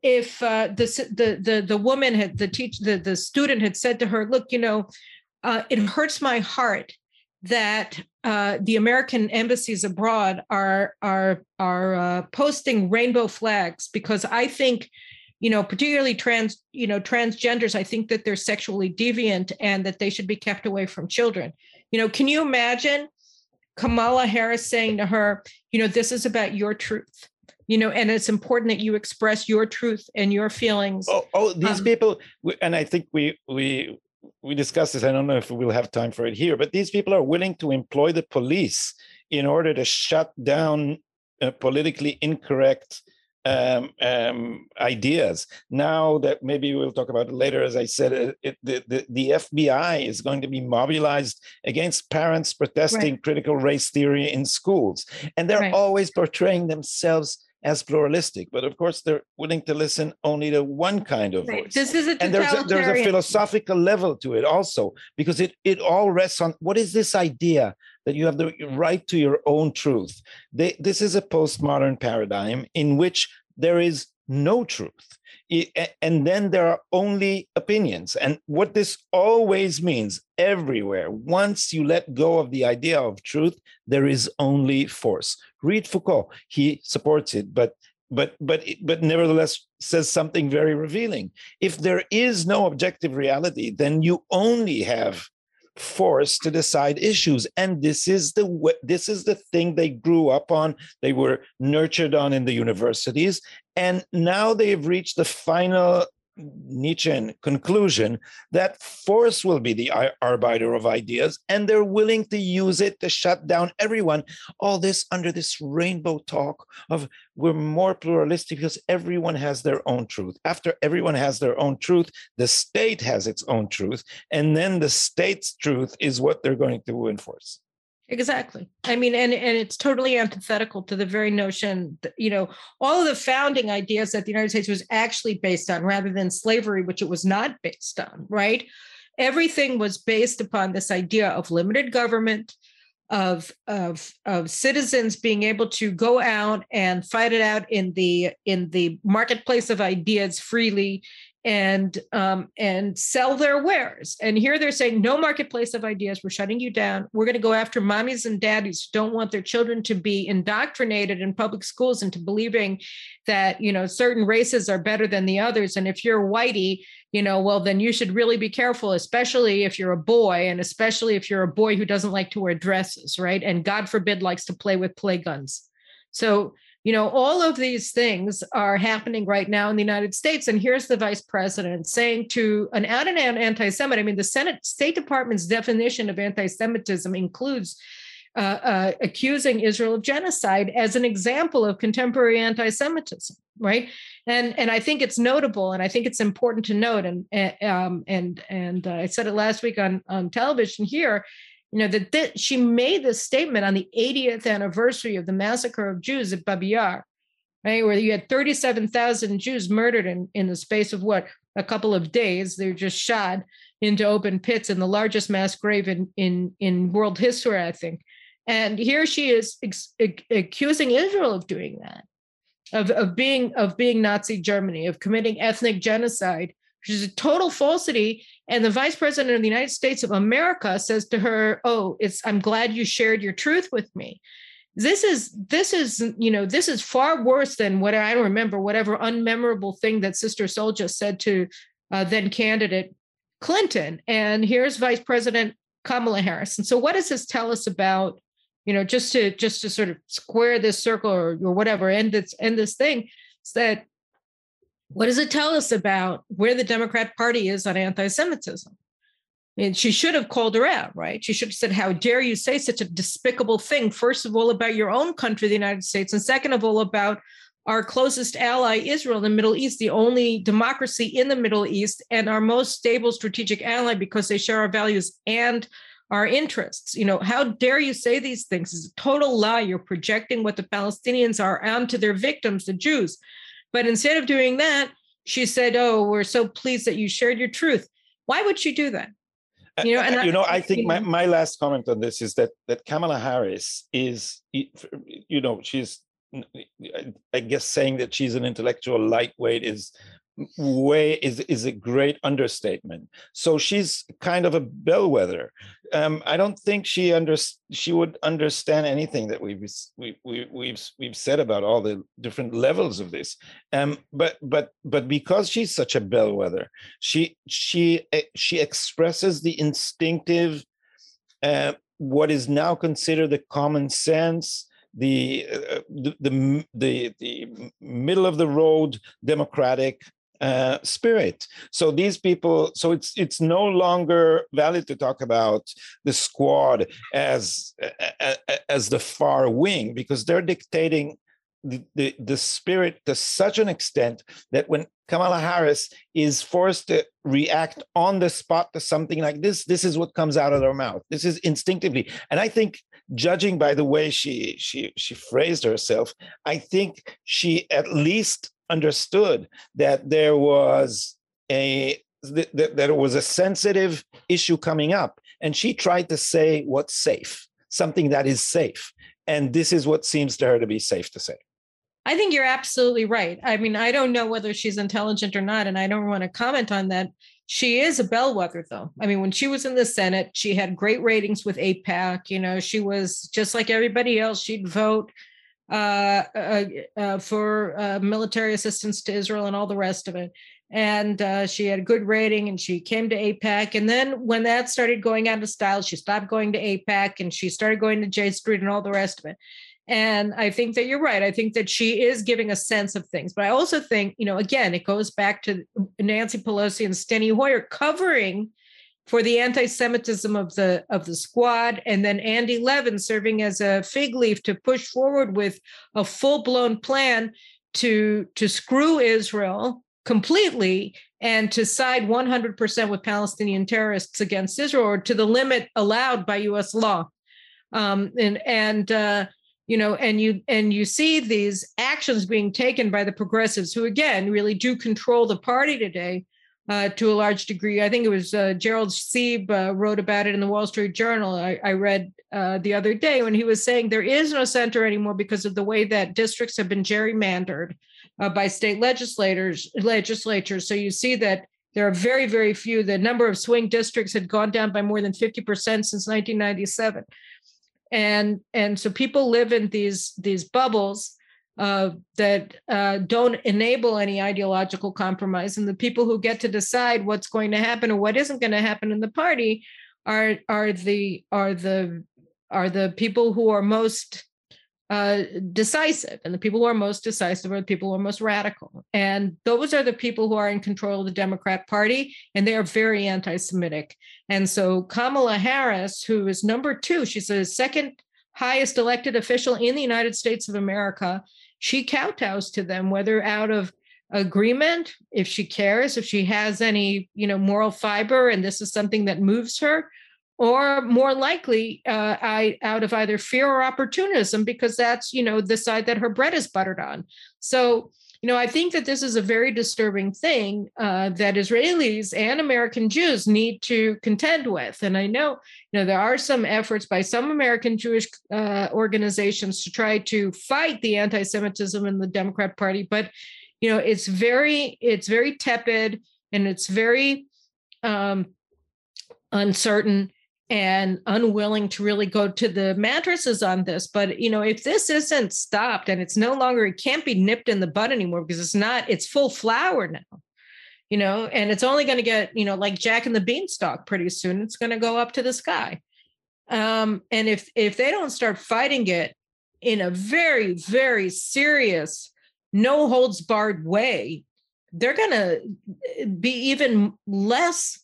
if uh, the, the the the woman had the teach the the student had said to her, "Look, you know, uh, it hurts my heart that uh, the American embassies abroad are are are uh, posting rainbow flags because I think." you know particularly trans you know transgenders i think that they're sexually deviant and that they should be kept away from children you know can you imagine kamala harris saying to her you know this is about your truth you know and it's important that you express your truth and your feelings oh, oh these um, people and i think we we we discussed this i don't know if we'll have time for it here but these people are willing to employ the police in order to shut down uh, politically incorrect um, um, ideas. Now that maybe we'll talk about it later, as I said, it, it, the, the, the FBI is going to be mobilized against parents protesting right. critical race theory in schools. And they're right. always portraying themselves as pluralistic, but of course they're willing to listen only to one kind of voice. This is a and there's a, there's a philosophical level to it also, because it it all rests on what is this idea that you have the right to your own truth. They, this is a postmodern paradigm in which there is no truth. And then there are only opinions. And what this always means everywhere, once you let go of the idea of truth, there is only force. Read Foucault, he supports it, but but but but nevertheless says something very revealing. If there is no objective reality, then you only have force to decide issues. And this is the this is the thing they grew up on they were nurtured on in the universities. And now they've reached the final Nietzschean conclusion that force will be the arbiter of ideas, and they're willing to use it to shut down everyone. All this under this rainbow talk of we're more pluralistic because everyone has their own truth. After everyone has their own truth, the state has its own truth, and then the state's truth is what they're going to enforce. Exactly. I mean, and and it's totally antithetical to the very notion that, you know, all of the founding ideas that the United States was actually based on rather than slavery, which it was not based on, right? Everything was based upon this idea of limited government, of of of citizens being able to go out and fight it out in the in the marketplace of ideas freely and um, and sell their wares. And here they're saying no marketplace of ideas. We're shutting you down. We're going to go after mommies and daddies who don't want their children to be indoctrinated in public schools into believing that you know certain races are better than the others. And if you're whitey, you know, well then you should really be careful, especially if you're a boy, and especially if you're a boy who doesn't like to wear dresses, right? And God forbid likes to play with play guns. So you know, all of these things are happening right now in the United States. And here's the vice president saying to an out and out anti Semite, I mean, the Senate State Department's definition of anti Semitism includes uh, uh, accusing Israel of genocide as an example of contemporary anti-Semitism, right? And and I think it's notable, and I think it's important to note. And um, and and uh, I said it last week on on television here you know that th- she made this statement on the 80th anniversary of the massacre of Jews at Babi Yar, right, where you had 37,000 Jews murdered in in the space of what a couple of days. They're just shot into open pits in the largest mass grave in in in world history, I think. And here she is ex- accusing Israel of doing that, of of being of being Nazi Germany, of committing ethnic genocide which is a total falsity. And the vice president of the United States of America says to her, "Oh, it's I'm glad you shared your truth with me." This is this is you know this is far worse than what I don't remember whatever unmemorable thing that Sister Souljah said to uh, then candidate Clinton. And here's Vice President Kamala Harris. And so, what does this tell us about? You know, just to just to sort of square this circle or, or whatever, end this end this thing, is that what does it tell us about where the Democrat Party is on anti Semitism? And she should have called her out, right? She should have said, How dare you say such a despicable thing, first of all, about your own country, the United States, and second of all, about our closest ally, Israel, in the Middle East, the only democracy in the Middle East, and our most stable strategic ally because they share our values and our interests. You know, how dare you say these things? It's a total lie. You're projecting what the Palestinians are onto their victims, the Jews. But instead of doing that, she said, "Oh, we're so pleased that you shared your truth." Why would she do that? You know, and uh, you know, I, I think my, my last comment on this is that that Kamala Harris is, you know, she's I guess saying that she's an intellectual lightweight is way is is a great understatement. So she's kind of a bellwether. Um, I don't think she under she would understand anything that we've we, we, we've we've said about all the different levels of this. Um, but but but because she's such a bellwether, she she eh, she expresses the instinctive, uh, what is now considered the common sense the, uh, the, the the the middle of the road democratic uh, spirit. So these people, so it's it's no longer valid to talk about the squad as as the far wing because they're dictating the, the, the spirit to such an extent that when Kamala Harris is forced to react on the spot to something like this, this is what comes out of her mouth. This is instinctively. And I think, judging by the way she she she phrased herself, I think she at least understood that there was a that, that was a sensitive issue coming up and she tried to say what's safe something that is safe and this is what seems to her to be safe to say. I think you're absolutely right. I mean i don't know whether she's intelligent or not and i don't want to comment on that. She is a bellwether though. I mean when she was in the senate she had great ratings with AIPAC you know she was just like everybody else. She'd vote for uh, military assistance to Israel and all the rest of it. And uh, she had a good rating and she came to AIPAC. And then when that started going out of style, she stopped going to AIPAC and she started going to J Street and all the rest of it. And I think that you're right. I think that she is giving a sense of things. But I also think, you know, again, it goes back to Nancy Pelosi and Steny Hoyer covering for the anti-Semitism of the of the squad, and then Andy Levin serving as a fig leaf to push forward with a full-blown plan to to screw Israel completely and to side 100% with Palestinian terrorists against Israel, or to the limit allowed by U.S. law. Um, and and uh, you know, and you and you see these actions being taken by the progressives, who again really do control the party today uh, to a large degree. I think it was uh, Gerald Seib uh, wrote about it in the Wall Street Journal. I, I read uh, the other day when he was saying there is no center anymore because of the way that districts have been gerrymandered uh, by state legislators legislatures. So you see that there are very very few. The number of swing districts had gone down by more than fifty percent since 1997, and and so people live in these these bubbles uh, that uh, don't enable any ideological compromise. And the people who get to decide what's going to happen or what isn't going to happen in the party are are the are the are the people who are most uh, decisive, and the people who are most decisive are the people who are most radical. And those are the people who are in control of the Democrat Party, and they are very anti-Semitic. And so Kamala Harris, who is number two, she's the second highest elected official in the United States of America, she kowtows to them, whether out of agreement, if she cares, if she has any, you know, moral fiber, and this is something that moves her, or more likely uh, I, out of either fear or opportunism, because that's, you know, the side that her bread is buttered on. So you know, I think that this is a very disturbing thing uh, that Israelis and American Jews need to contend with. And I know, you know, there are some efforts by some American Jewish uh, organizations to try to fight the anti-Semitism in the Democrat Party, but you know, it's very, it's very tepid and it's very um, uncertain and unwilling to really go to the mattresses on this. But you know, if this isn't stopped and it's no longer, it can't be nipped in the bud anymore because it's not, it's full flower now. You know, and it's only going to get, you know, like Jack and the Beanstalk pretty soon. It's going to go up to the sky. Um, and if if they don't start fighting it in a very, very serious, no holds barred way, they're going to be even less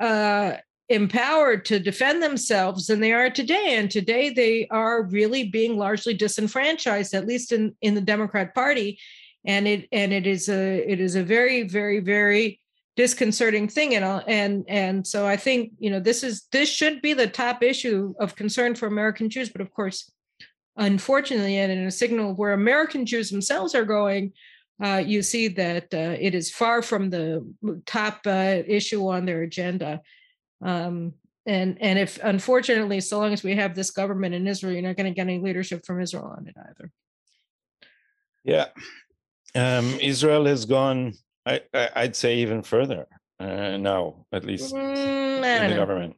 uh, empowered to defend themselves than they are today. And today they are really being largely disenfranchised at least in in the democrat party. And it and it is a it is a very very very disconcerting thing. And and and so i think you know this is this should be the top issue of concern for american jews. But of course unfortunately and in a signal where american jews themselves are going uh, you see that uh, it is far from the top uh, issue on their agenda um, and and if unfortunately, so long as we have this government in Israel, you're not going to get any leadership from Israel on it either. Yeah, um, Israel has gone. I, I would say even further uh, now, at least mm, in the know. government.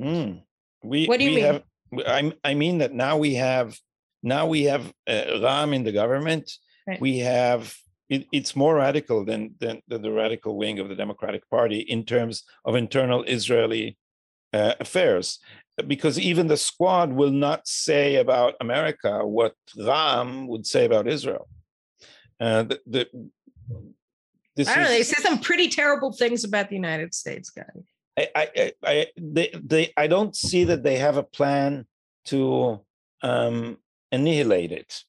Mm. We what do you we mean? have. I I mean that now we have now we have uh, Ra'am in the government. Right. We have it, it's more radical than, than, than the radical wing of the Democratic Party in terms of internal Israeli uh, affairs because even the squad will not say about America what Ra'am would say about Israel. Uh, the, the, this I don't know. They say some pretty terrible things about the United States, guy. I, I, I, they, they, I don't see that they have a plan to um, annihilate it.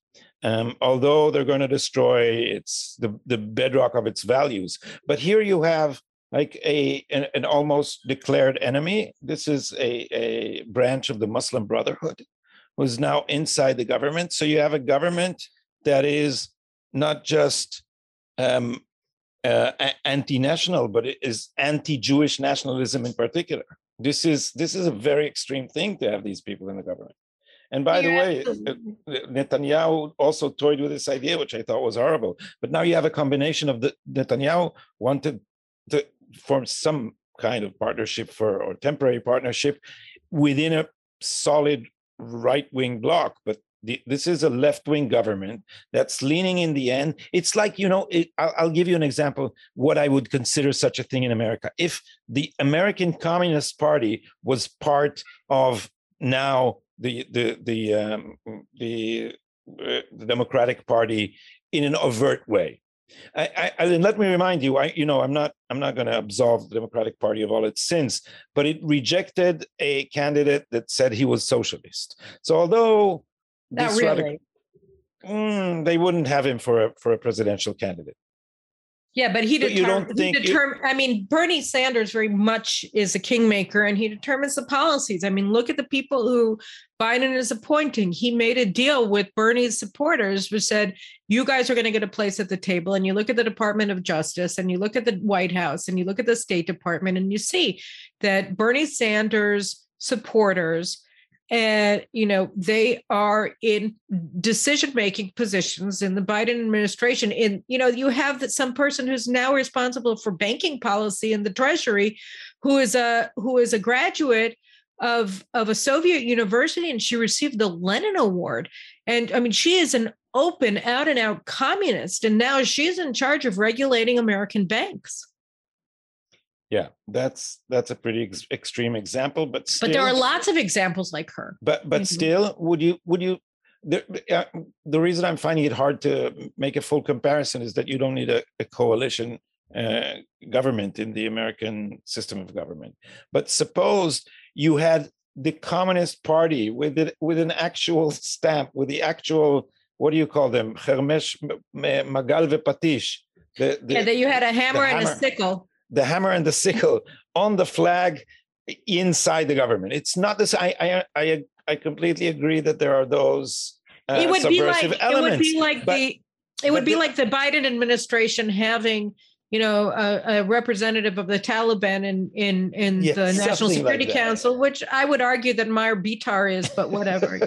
Um, although they're going to destroy its the, the bedrock of its values. But here you have like a an, an, almost declared enemy. This is a, a branch of the Muslim Brotherhood who's now inside the government. So you have a government that is not just um, uh, anti-national, but it is anti-Jewish nationalism in particular. This is this is a very extreme thing to have these people in the government. And by the way, uh, uh, Netanyahu also toyed with this idea, which I thought was horrible. But now you have a combination of the Netanyahu wanted to form some kind of partnership for or temporary partnership within a solid right wing bloc, but the, this is a left wing government that's leaning in the end. It's like, you know, it, I'll, I'll, give you an example what I would consider such a thing in America. If the American Communist Party was part of now the the the um, the, uh, the Democratic Party in an overt way, I, I, and let me remind you, I, you know, I'm not, I'm not going to absolve the Democratic Party of all its sins, but it rejected a candidate that said he was socialist. So although not really, radical, mm, they wouldn't have him for a for a presidential candidate. Yeah, but he determined. He determined. I mean, Bernie Sanders very much is a kingmaker, and he determines the policies. I mean, look at the people who Biden is appointing. He made a deal with Bernie's supporters, who said, "You guys are going to get a place at the table." And you look at the Department of Justice, and you look at the White House, and you look at the State Department, and you see that Bernie Sanders supporters and you know they are in decision making positions in the biden administration. In you know you have that some person who's now responsible for banking policy in the treasury who is a who is a graduate of of a soviet university and she received the lenin award. And i mean she is an open out and out communist and now she's in charge of regulating american banks yeah that's that's a pretty ex- extreme example but still, but there are lots of examples like her. But but mm-hmm. still would you would you the, uh, the reason i'm finding it hard to make a full comparison is that you don't need a, a coalition uh, government in the american system of government. But suppose you had the communist party with it with an actual stamp with the actual what do you call them? Hermesh Magal Patish. The, the, yeah, that you had a hammer and a sickle the hammer and the sickle on the flag inside the government. It's not this. I I I, I completely agree that there are those. Uh, it would be like elements, it would be like but, the it would be the, like the Biden administration having you know a, a, representative of the Taliban in in in yeah, the National Security like Council, which I would argue that Maher Bitar is, but whatever.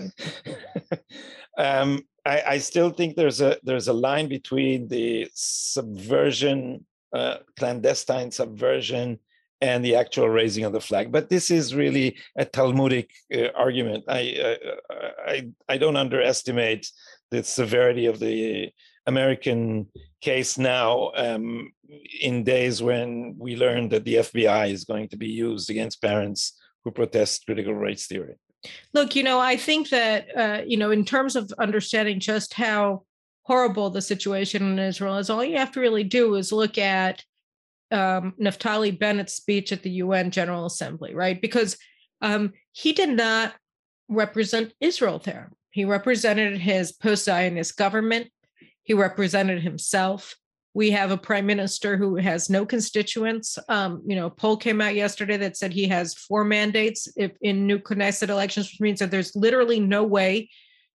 um, I, I still think there's a there's a line between the subversion uh, clandestine subversion and the actual raising of the flag. But this is really a Talmudic uh, argument. I, I I don't underestimate the severity of the American case now. Um, in days when we learned that the FBI is going to be used against parents who protest critical race theory. Look, you know, I think that uh, you know, in terms of understanding just how horrible the situation in Israel is, all you have to really do is look at um, Naftali Bennett's speech at the UN General Assembly, right? Because um, he did not represent Israel there. He represented his post Zionist government, he represented himself. We have a prime minister who has no constituents. Um, you know, a poll came out yesterday that said he has four mandates if in new Knesset elections, which means that there's literally no way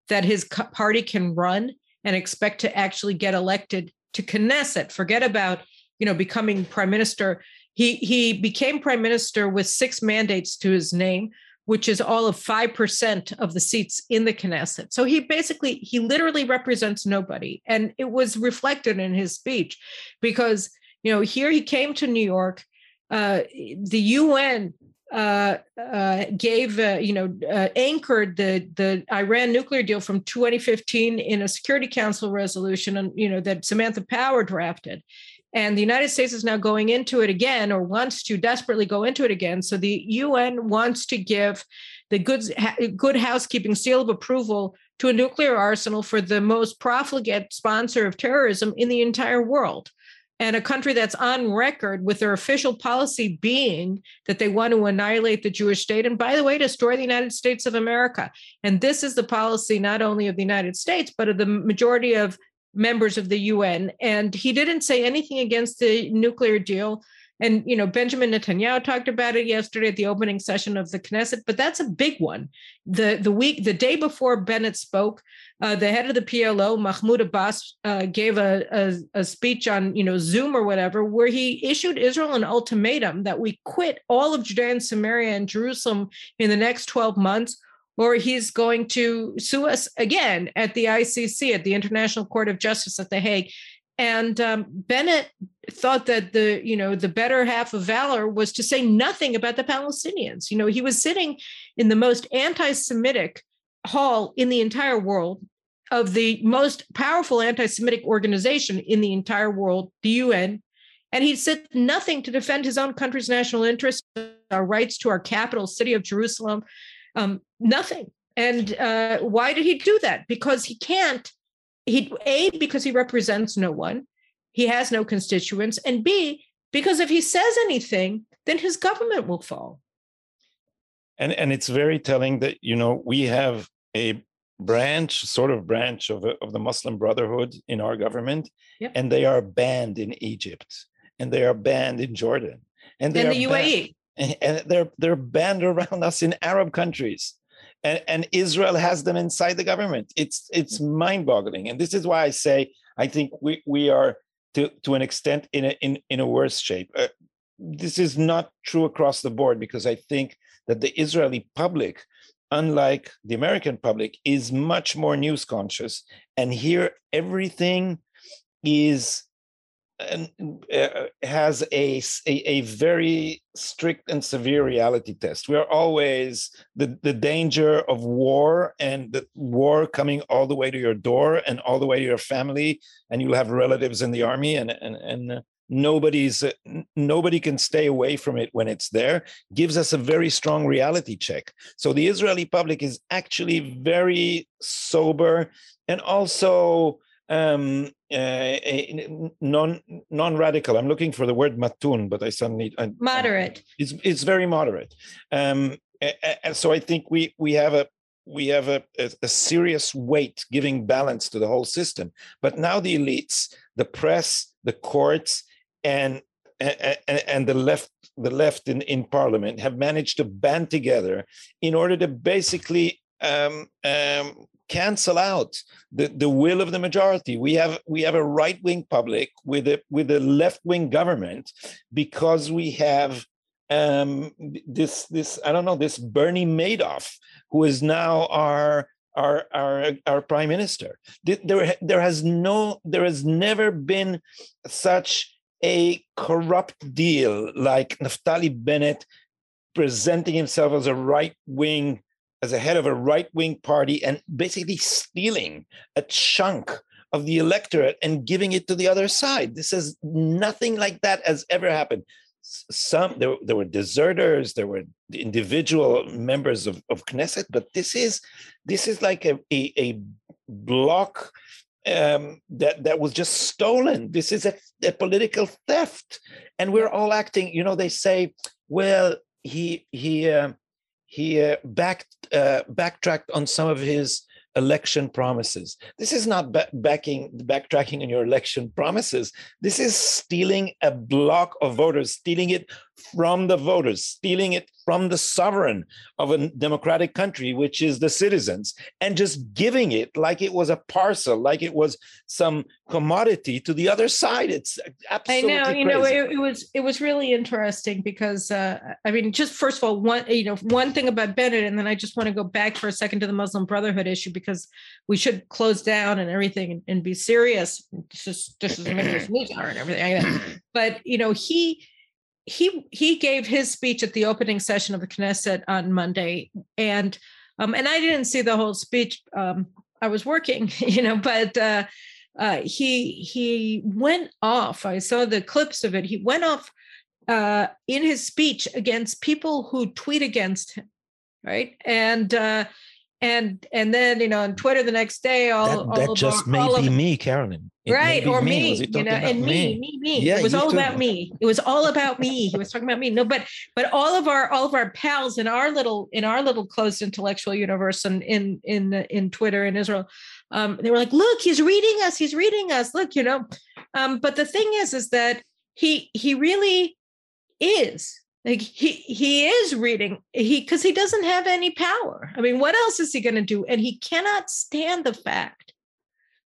that his party can run and expect to actually get elected to Knesset. Forget about you know becoming prime minister. He he became prime minister with six mandates to his name, which is all of 5% of the seats in the Knesset. So he basically, he literally represents nobody. And it was reflected in his speech because, you know, here he came to New York. Uh, the UN uh, uh, gave, uh, you know, uh, anchored the the Iran nuclear deal from 2015 in a Security Council resolution, and you know that Samantha Power drafted, and the United States is now going into it again, or wants to desperately go into it again. So the UN wants to give the good good housekeeping seal of approval to a nuclear arsenal for the most profligate sponsor of terrorism in the entire world and a country that's on record with their official policy being that they want to annihilate the Jewish state and, by the way, destroy the United States of America. And this is the policy not only of the United States, but of the majority of members of the UN. And he didn't say anything against the nuclear deal. And you know, Benjamin Netanyahu talked about it yesterday at the opening session of the Knesset, but that's a big one. The the week, the day before Bennett spoke, uh, the head of the PLO, Mahmoud Abbas, uh, gave a, a, a speech on you know Zoom or whatever, where he issued Israel an ultimatum that we quit all of Judea and Samaria and Jerusalem in the next 12 months, or he's going to sue us again at the ICC, at the International Court of Justice at The Hague. And um, Bennett thought that the you know the better half of valor was to say nothing about the Palestinians. You know, he was sitting in the most anti-Semitic hall in the entire world of the most powerful anti-Semitic organization in the entire world, the UN, and he said nothing to defend his own country's national interests, our rights to our capital city of Jerusalem, um, nothing. And uh, why did he do that? Because he can't he a because he represents no one he has no constituents and b because if he says anything then his government will fall. And and it's very telling that you know we have a branch sort of branch of, of the muslim brotherhood in our government yep. and they are banned in egypt and they are banned in jordan and they in the uae banned, and they're they're banned around us in arab countries and, and Israel has them inside the government. It's it's mind-boggling, and this is why I say I think we we are to to an extent in a in in a worse shape. Uh, this is not true across the board because I think that the Israeli public, unlike the American public, is much more news conscious, and here everything is and uh, has a, a, a very strict and severe reality test. We are always the the danger of war and the war coming all the way to your door and all the way to your family, and you'll have relatives in the army, and and and nobody's uh, nobody can stay away from it when it's there. Gives us a very strong reality check. So the Israeli public is actually very sober and also um, uh, non non radical. I'm looking for the word matun, but I suddenly I, moderate. I, it's it's very moderate. Um, and so I think we we have a we have a, a, a, serious weight giving balance to the whole system. But now the elites, the press, the courts, and and, and the left the left in, in parliament have managed to band together in order to basically um, um, cancel out the, the will of the majority. We have we have a right wing public with a with a left wing government because we have um, this this I don't know this Bernie Madoff who is now our our our our prime minister. There there has no there has never been such a corrupt deal like Naftali Bennett presenting himself as a right wing as a head of a right wing party and basically stealing a chunk of the electorate and giving it to the other side. This is nothing like that has ever happened. Some there, there were deserters, there were individual members of, of Knesset, but this is this is like a, a, a block um, that that was just stolen. This is a, a political theft, and we're all acting. You know, they say, "Well, he he uh, he uh, backed uh, backtracked on some of his election promises. This is not ba- backing backtracking on your election promises. This is stealing a block of voters, stealing it from the voters, stealing it from the sovereign of a democratic country, which is the citizens, and just giving it like it was a parcel, like it was some commodity to the other side. It's absolutely I know, you crazy. know, it, it, was it was really interesting because uh, I mean, just first of all, one you know, one thing about Bennett, and then I just want to go back for a second to the Muslim Brotherhood issue because we should close down and everything and, and be serious. Just just this is we and everything. But you know, he he he gave his speech at the opening session of the Knesset on Monday, and um, and I didn't see the whole speech. Um, I was working, you know, but uh, uh, he he went off. I saw the clips of it. He went off uh, in his speech against people who tweet against him, right? And uh, and and then you know on Twitter the next day, all that, that all just may of, be me, Caroline. It right or Was me you know and me me? me Yeah, it was all too. about me. It was all about me. He was talking about me. No but but all of our all of our pals in our little in our little closed intellectual universe and in in in twitter in israel um they were like look he's reading us he's reading us. Look you know. Um but the thing is is that he he really is like he he is reading he because he doesn't have any power. I mean what else is he going to do? And he cannot stand the fact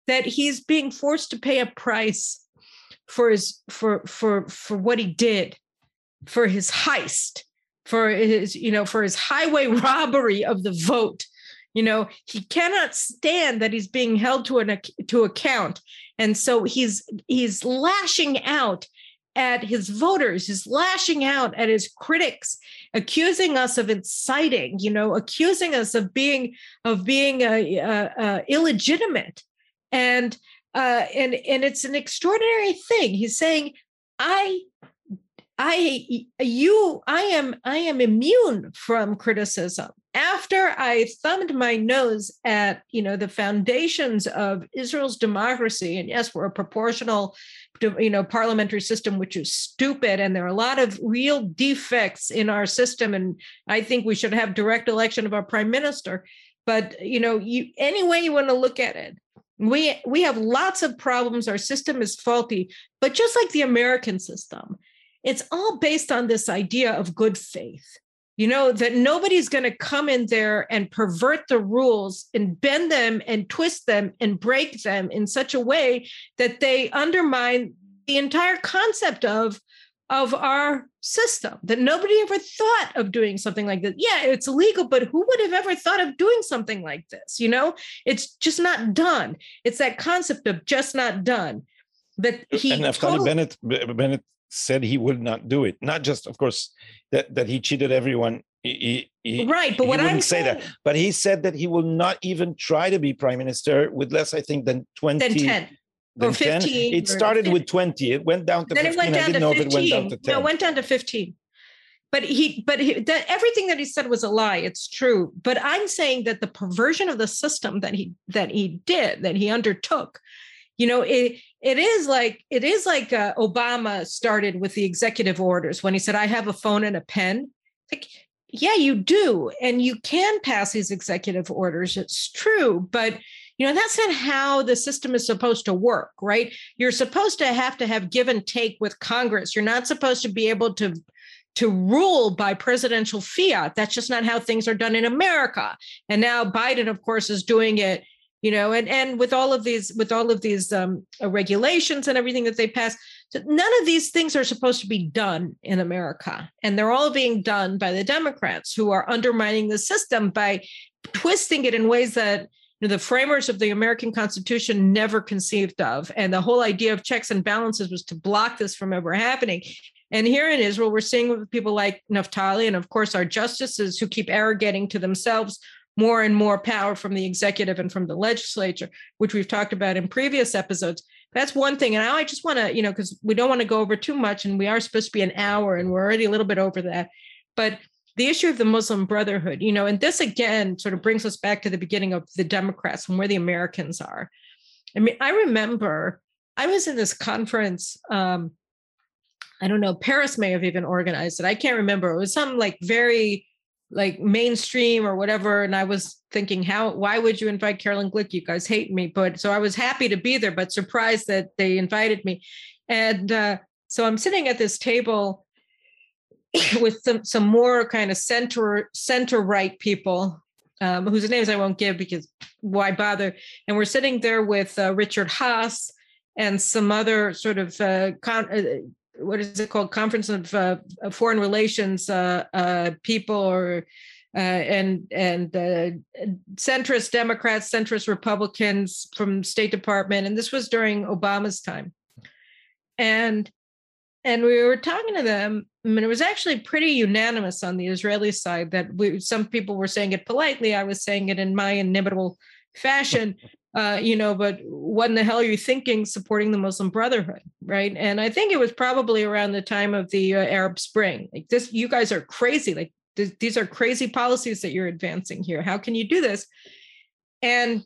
that he's being forced to pay a price for his for for for what he did for his heist for his you know for his highway robbery of the vote. You know he cannot stand that he's being held to an to account. And so he's he's lashing out at his voters he's lashing out at his critics accusing us of inciting you know accusing us of being of being a, a illegitimate and uh, and and it's an extraordinary thing. He's saying, "I, I, you, I am, I am immune from criticism." After I thumbed my nose at you know the foundations of Israel's democracy, and yes, we're a proportional, you know, parliamentary system, which is stupid, and there are a lot of real defects in our system, and I think we should have direct election of our prime minister. But you know, you any way you want to look at it, we we have lots of problems our system is faulty but just like the american system it's all based on this idea of good faith you know that nobody's going to come in there and pervert the rules and bend them and twist them and break them in such a way that they undermine the entire concept of of our system that nobody ever thought of doing something like this. Yeah, it's illegal, but who would have ever thought of doing something like this? You know, it's just not done. It's that concept of just not done. That he and Naftali totally- Bennett Bennett said he would not do it. Not just, of course, that that he cheated everyone. He, he, right, but he what I'm wouldn't say saying, that. But he said that he will not even try to be prime minister with less, I think, than twenty. then 10. than or 10. 15 It started 15. with twenty. It went down to then fifteen. it went I down didn't to know if 15. it went down to ten. No, it went down to 15. But he, but he, that everything that he said was a lie. It's true. But I'm saying that the perversion of the system that he that he did, that he undertook, you know, it it is like it is like uh, Obama started with the executive orders when he said, "I have a phone and a pen." Like, yeah, you do, and you can pass these executive orders. It's true, but you know that's not how the system is supposed to work right you're supposed to have to have give and take with congress you're not supposed to be able to to rule by presidential fiat that's just not how things are done in america and now biden of course is doing it you know and and with all of these with all of these um, uh, regulations and everything that they pass none of these things are supposed to be done in america and they're all being done by the democrats who are undermining the system by twisting it in ways that you know, the framers of the American Constitution never conceived of. And the whole idea of checks and balances was to block this from ever happening. And here in Israel, we're seeing people like Naftali and, of course, our justices who keep arrogating to themselves more and more power from the executive and from the legislature, which we've talked about in previous episodes. That's one thing. And now I just want to, you know, because we don't want to go over too much and we are supposed to be an hour and we're already a little bit over that. But the issue of the Muslim Brotherhood, you know, and this again sort of brings us back to the beginning of the Democrats and where the Americans are. I mean, I remember I was in this conference. Um, I don't know, Paris may have even organized it. I can't remember. It was some like very like mainstream or whatever. And I was thinking, how why would you invite Caroline Glick? You guys hate me. But so I was happy to be there, but surprised that they invited me. And uh, so I'm sitting at this table with some some more kind of center center right people um, whose names I won't give because why bother? And we're sitting there with uh, Richard Haass and some other sort of uh, con- uh, what is it called? Conference of, uh, foreign relations uh, uh, people or and and centrist Democrats, centrist Republicans from State Department, and this was during Obama's time, and and we were talking to them I mean, it was actually pretty unanimous on the Israeli side that we, some people were saying it politely. I was saying it in my inimitable fashion, uh, you know, but what in the hell are you thinking supporting the Muslim Brotherhood, right? And I think it was probably around the time of the uh, Arab Spring. Like this, you guys are crazy. Like th- these are crazy policies that you're advancing here. How can you do this? And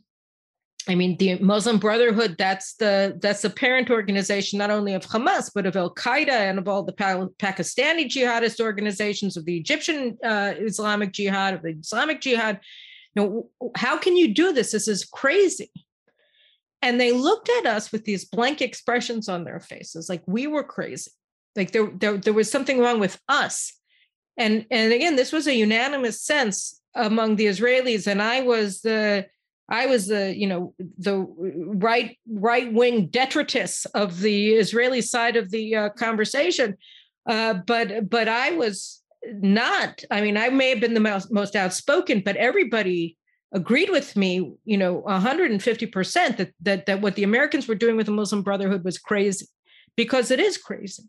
I mean, the Muslim Brotherhood, that's the that's the parent organization not only of Hamas, but of Al Qaeda and of all the pa- Pakistani jihadist organizations, of the Egyptian uh, Islamic Jihad, of the Islamic Jihad. Know, how can you do this? This is crazy. And they looked at us with these blank expressions on their faces, like we were crazy. Like there, there, there was something wrong with us. And and again, this was a unanimous sense among the Israelis. And I was the I was the, you know, the right right wing detritus of the Israeli side of the uh, conversation, uh, but but I was not. I mean, I may have been the most, most outspoken, but everybody agreed with me, you know, 150 percent that that that what the Americans were doing with the Muslim Brotherhood was crazy, because it is crazy,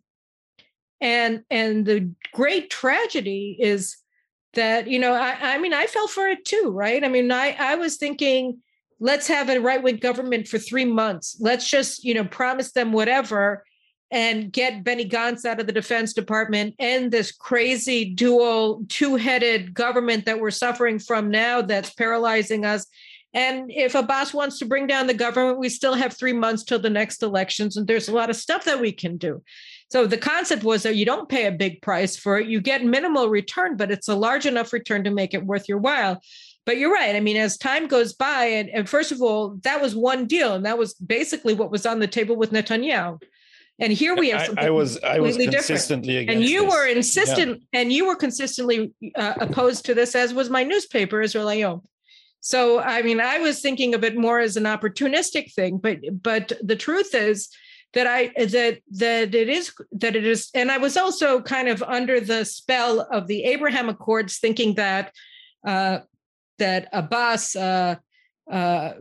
and and the great tragedy is that you know I, I mean i fell for it too right? I mean i i was thinking let's have a right-wing government for three months. Let's just you know promise them whatever and get benny gantz out of the defense department and this crazy dual two-headed government that we're suffering from now that's paralyzing us and if Abbas wants to bring down the government, we still have three months till the next elections, and there's a lot of stuff that we can do. So the concept was that you don't pay a big price for it, you get minimal return, but it's a large enough return to make it worth your while. But you're right. I mean, as time goes by, and, and first of all, that was one deal, and that was basically what was on the table with Netanyahu. And here we have something I, I was I was consistently different. and you this. were insistent, yeah. and you were consistently uh, opposed to this, as was my newspaper, Israel. So, I mean, I was thinking of it more as an opportunistic thing, but but the truth is that I that that it is that it is, and I was also kind of under the spell of the Abraham Accords, thinking that uh, that Abbas. Uh, uh,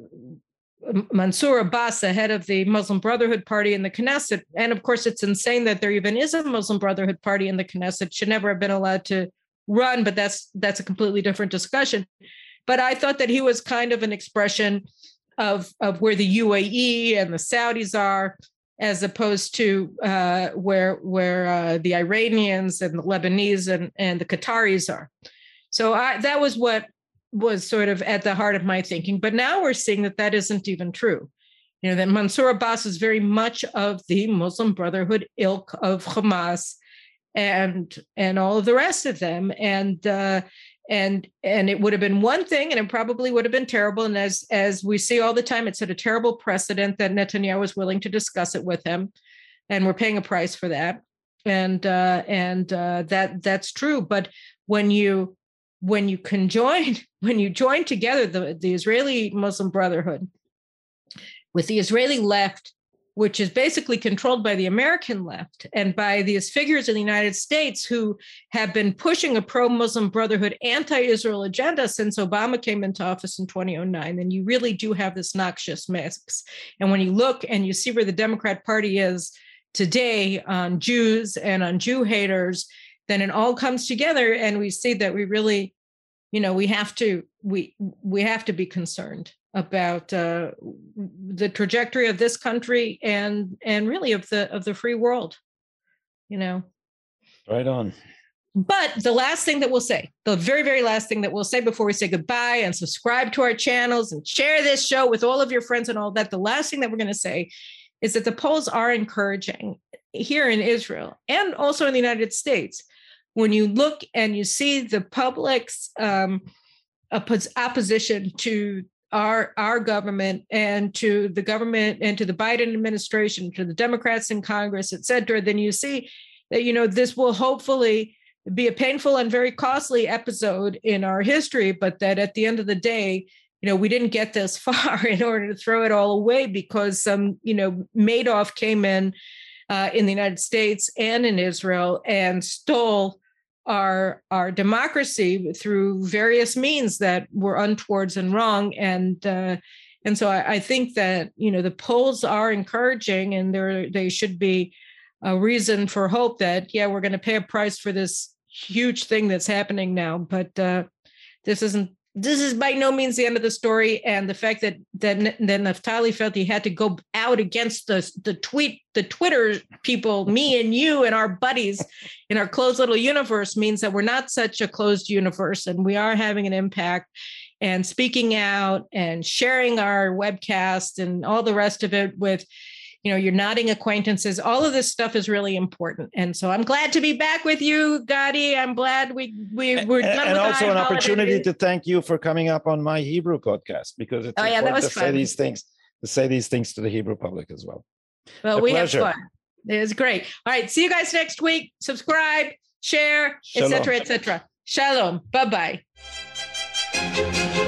Mansour Abbas, the head of the Muslim Brotherhood Party in the Knesset, and of course, it's insane that there even is a Muslim Brotherhood Party in the Knesset. Should never have been allowed to run, but that's that's a completely different discussion. But I thought that he was kind of an expression of, of where the UAE and the Saudis are, as opposed to uh, where where uh, the Iranians and the Lebanese and, and the Qataris are. So I, that was what was sort of at the heart of my thinking. But now we're seeing that that isn't even true. You know that Mansour Abbas is very much of the Muslim Brotherhood ilk of Hamas, and and all of the rest of them, and uh, and and it would have been one thing and it probably would have been terrible and as as we see all the time it set a terrible precedent that netanyahu was willing to discuss it with him and we're paying a price for that and uh and uh that that's true but when you when you conjoin when you join together the the israeli muslim brotherhood with the israeli left which is basically controlled by the American left and by these figures in the United States who have been pushing a pro Muslim Brotherhood, anti Israel agenda since Obama came into office in 2009. And you really do have this noxious mix. And when you look and you see where the Democrat Party is today on Jews and on Jew haters, then it all comes together and we see that we really you know we have to we we have to be concerned about uh, the trajectory of this country and and really of the of the free world you know? Right on. But the last thing that we'll say the very very last thing that we'll say before we say goodbye and subscribe to our channels and share this show with all of your friends and all that the last thing that we're going to say is that the polls are encouraging here in israel and also in the united states when you look and you see the public's um, opposition to our our government and to the government and to the Biden administration, to the Democrats in Congress, et cetera, then you see that you know this will hopefully be a painful and very costly episode in our history, but that at the end of the day, you know, we didn't get this far in order to throw it all away because some, you know, Madoff came in uh, in the United States and in Israel and stole our our democracy through various means that were untowards and wrong. And uh, and so I, I, think that you know the polls are encouraging and there they should be a reason for hope that yeah we're going to pay a price for this huge thing that's happening now. But uh, this isn't this is by no means the end of the story. And the fact that that, that Naftali felt he had to go out against the the tweet the Twitter people, me and you and our buddies in our closed little universe means that we're not such a closed universe, and we are having an impact. And speaking out and sharing our webcast and all the rest of it with you know, your nodding acquaintances, all of this stuff is really important. And so I'm glad to be back with you, Gadi. I'm glad we we were done and, and also an opportunity to thank you for coming up on my Hebrew podcast because it's oh, yeah, that was to fun. say these things to say these things to the Hebrew public as well. Well, a we pleasure. have fun. It was great. All right, see you guys next week. Subscribe, share, etc., etc. Shalom. Bye bye.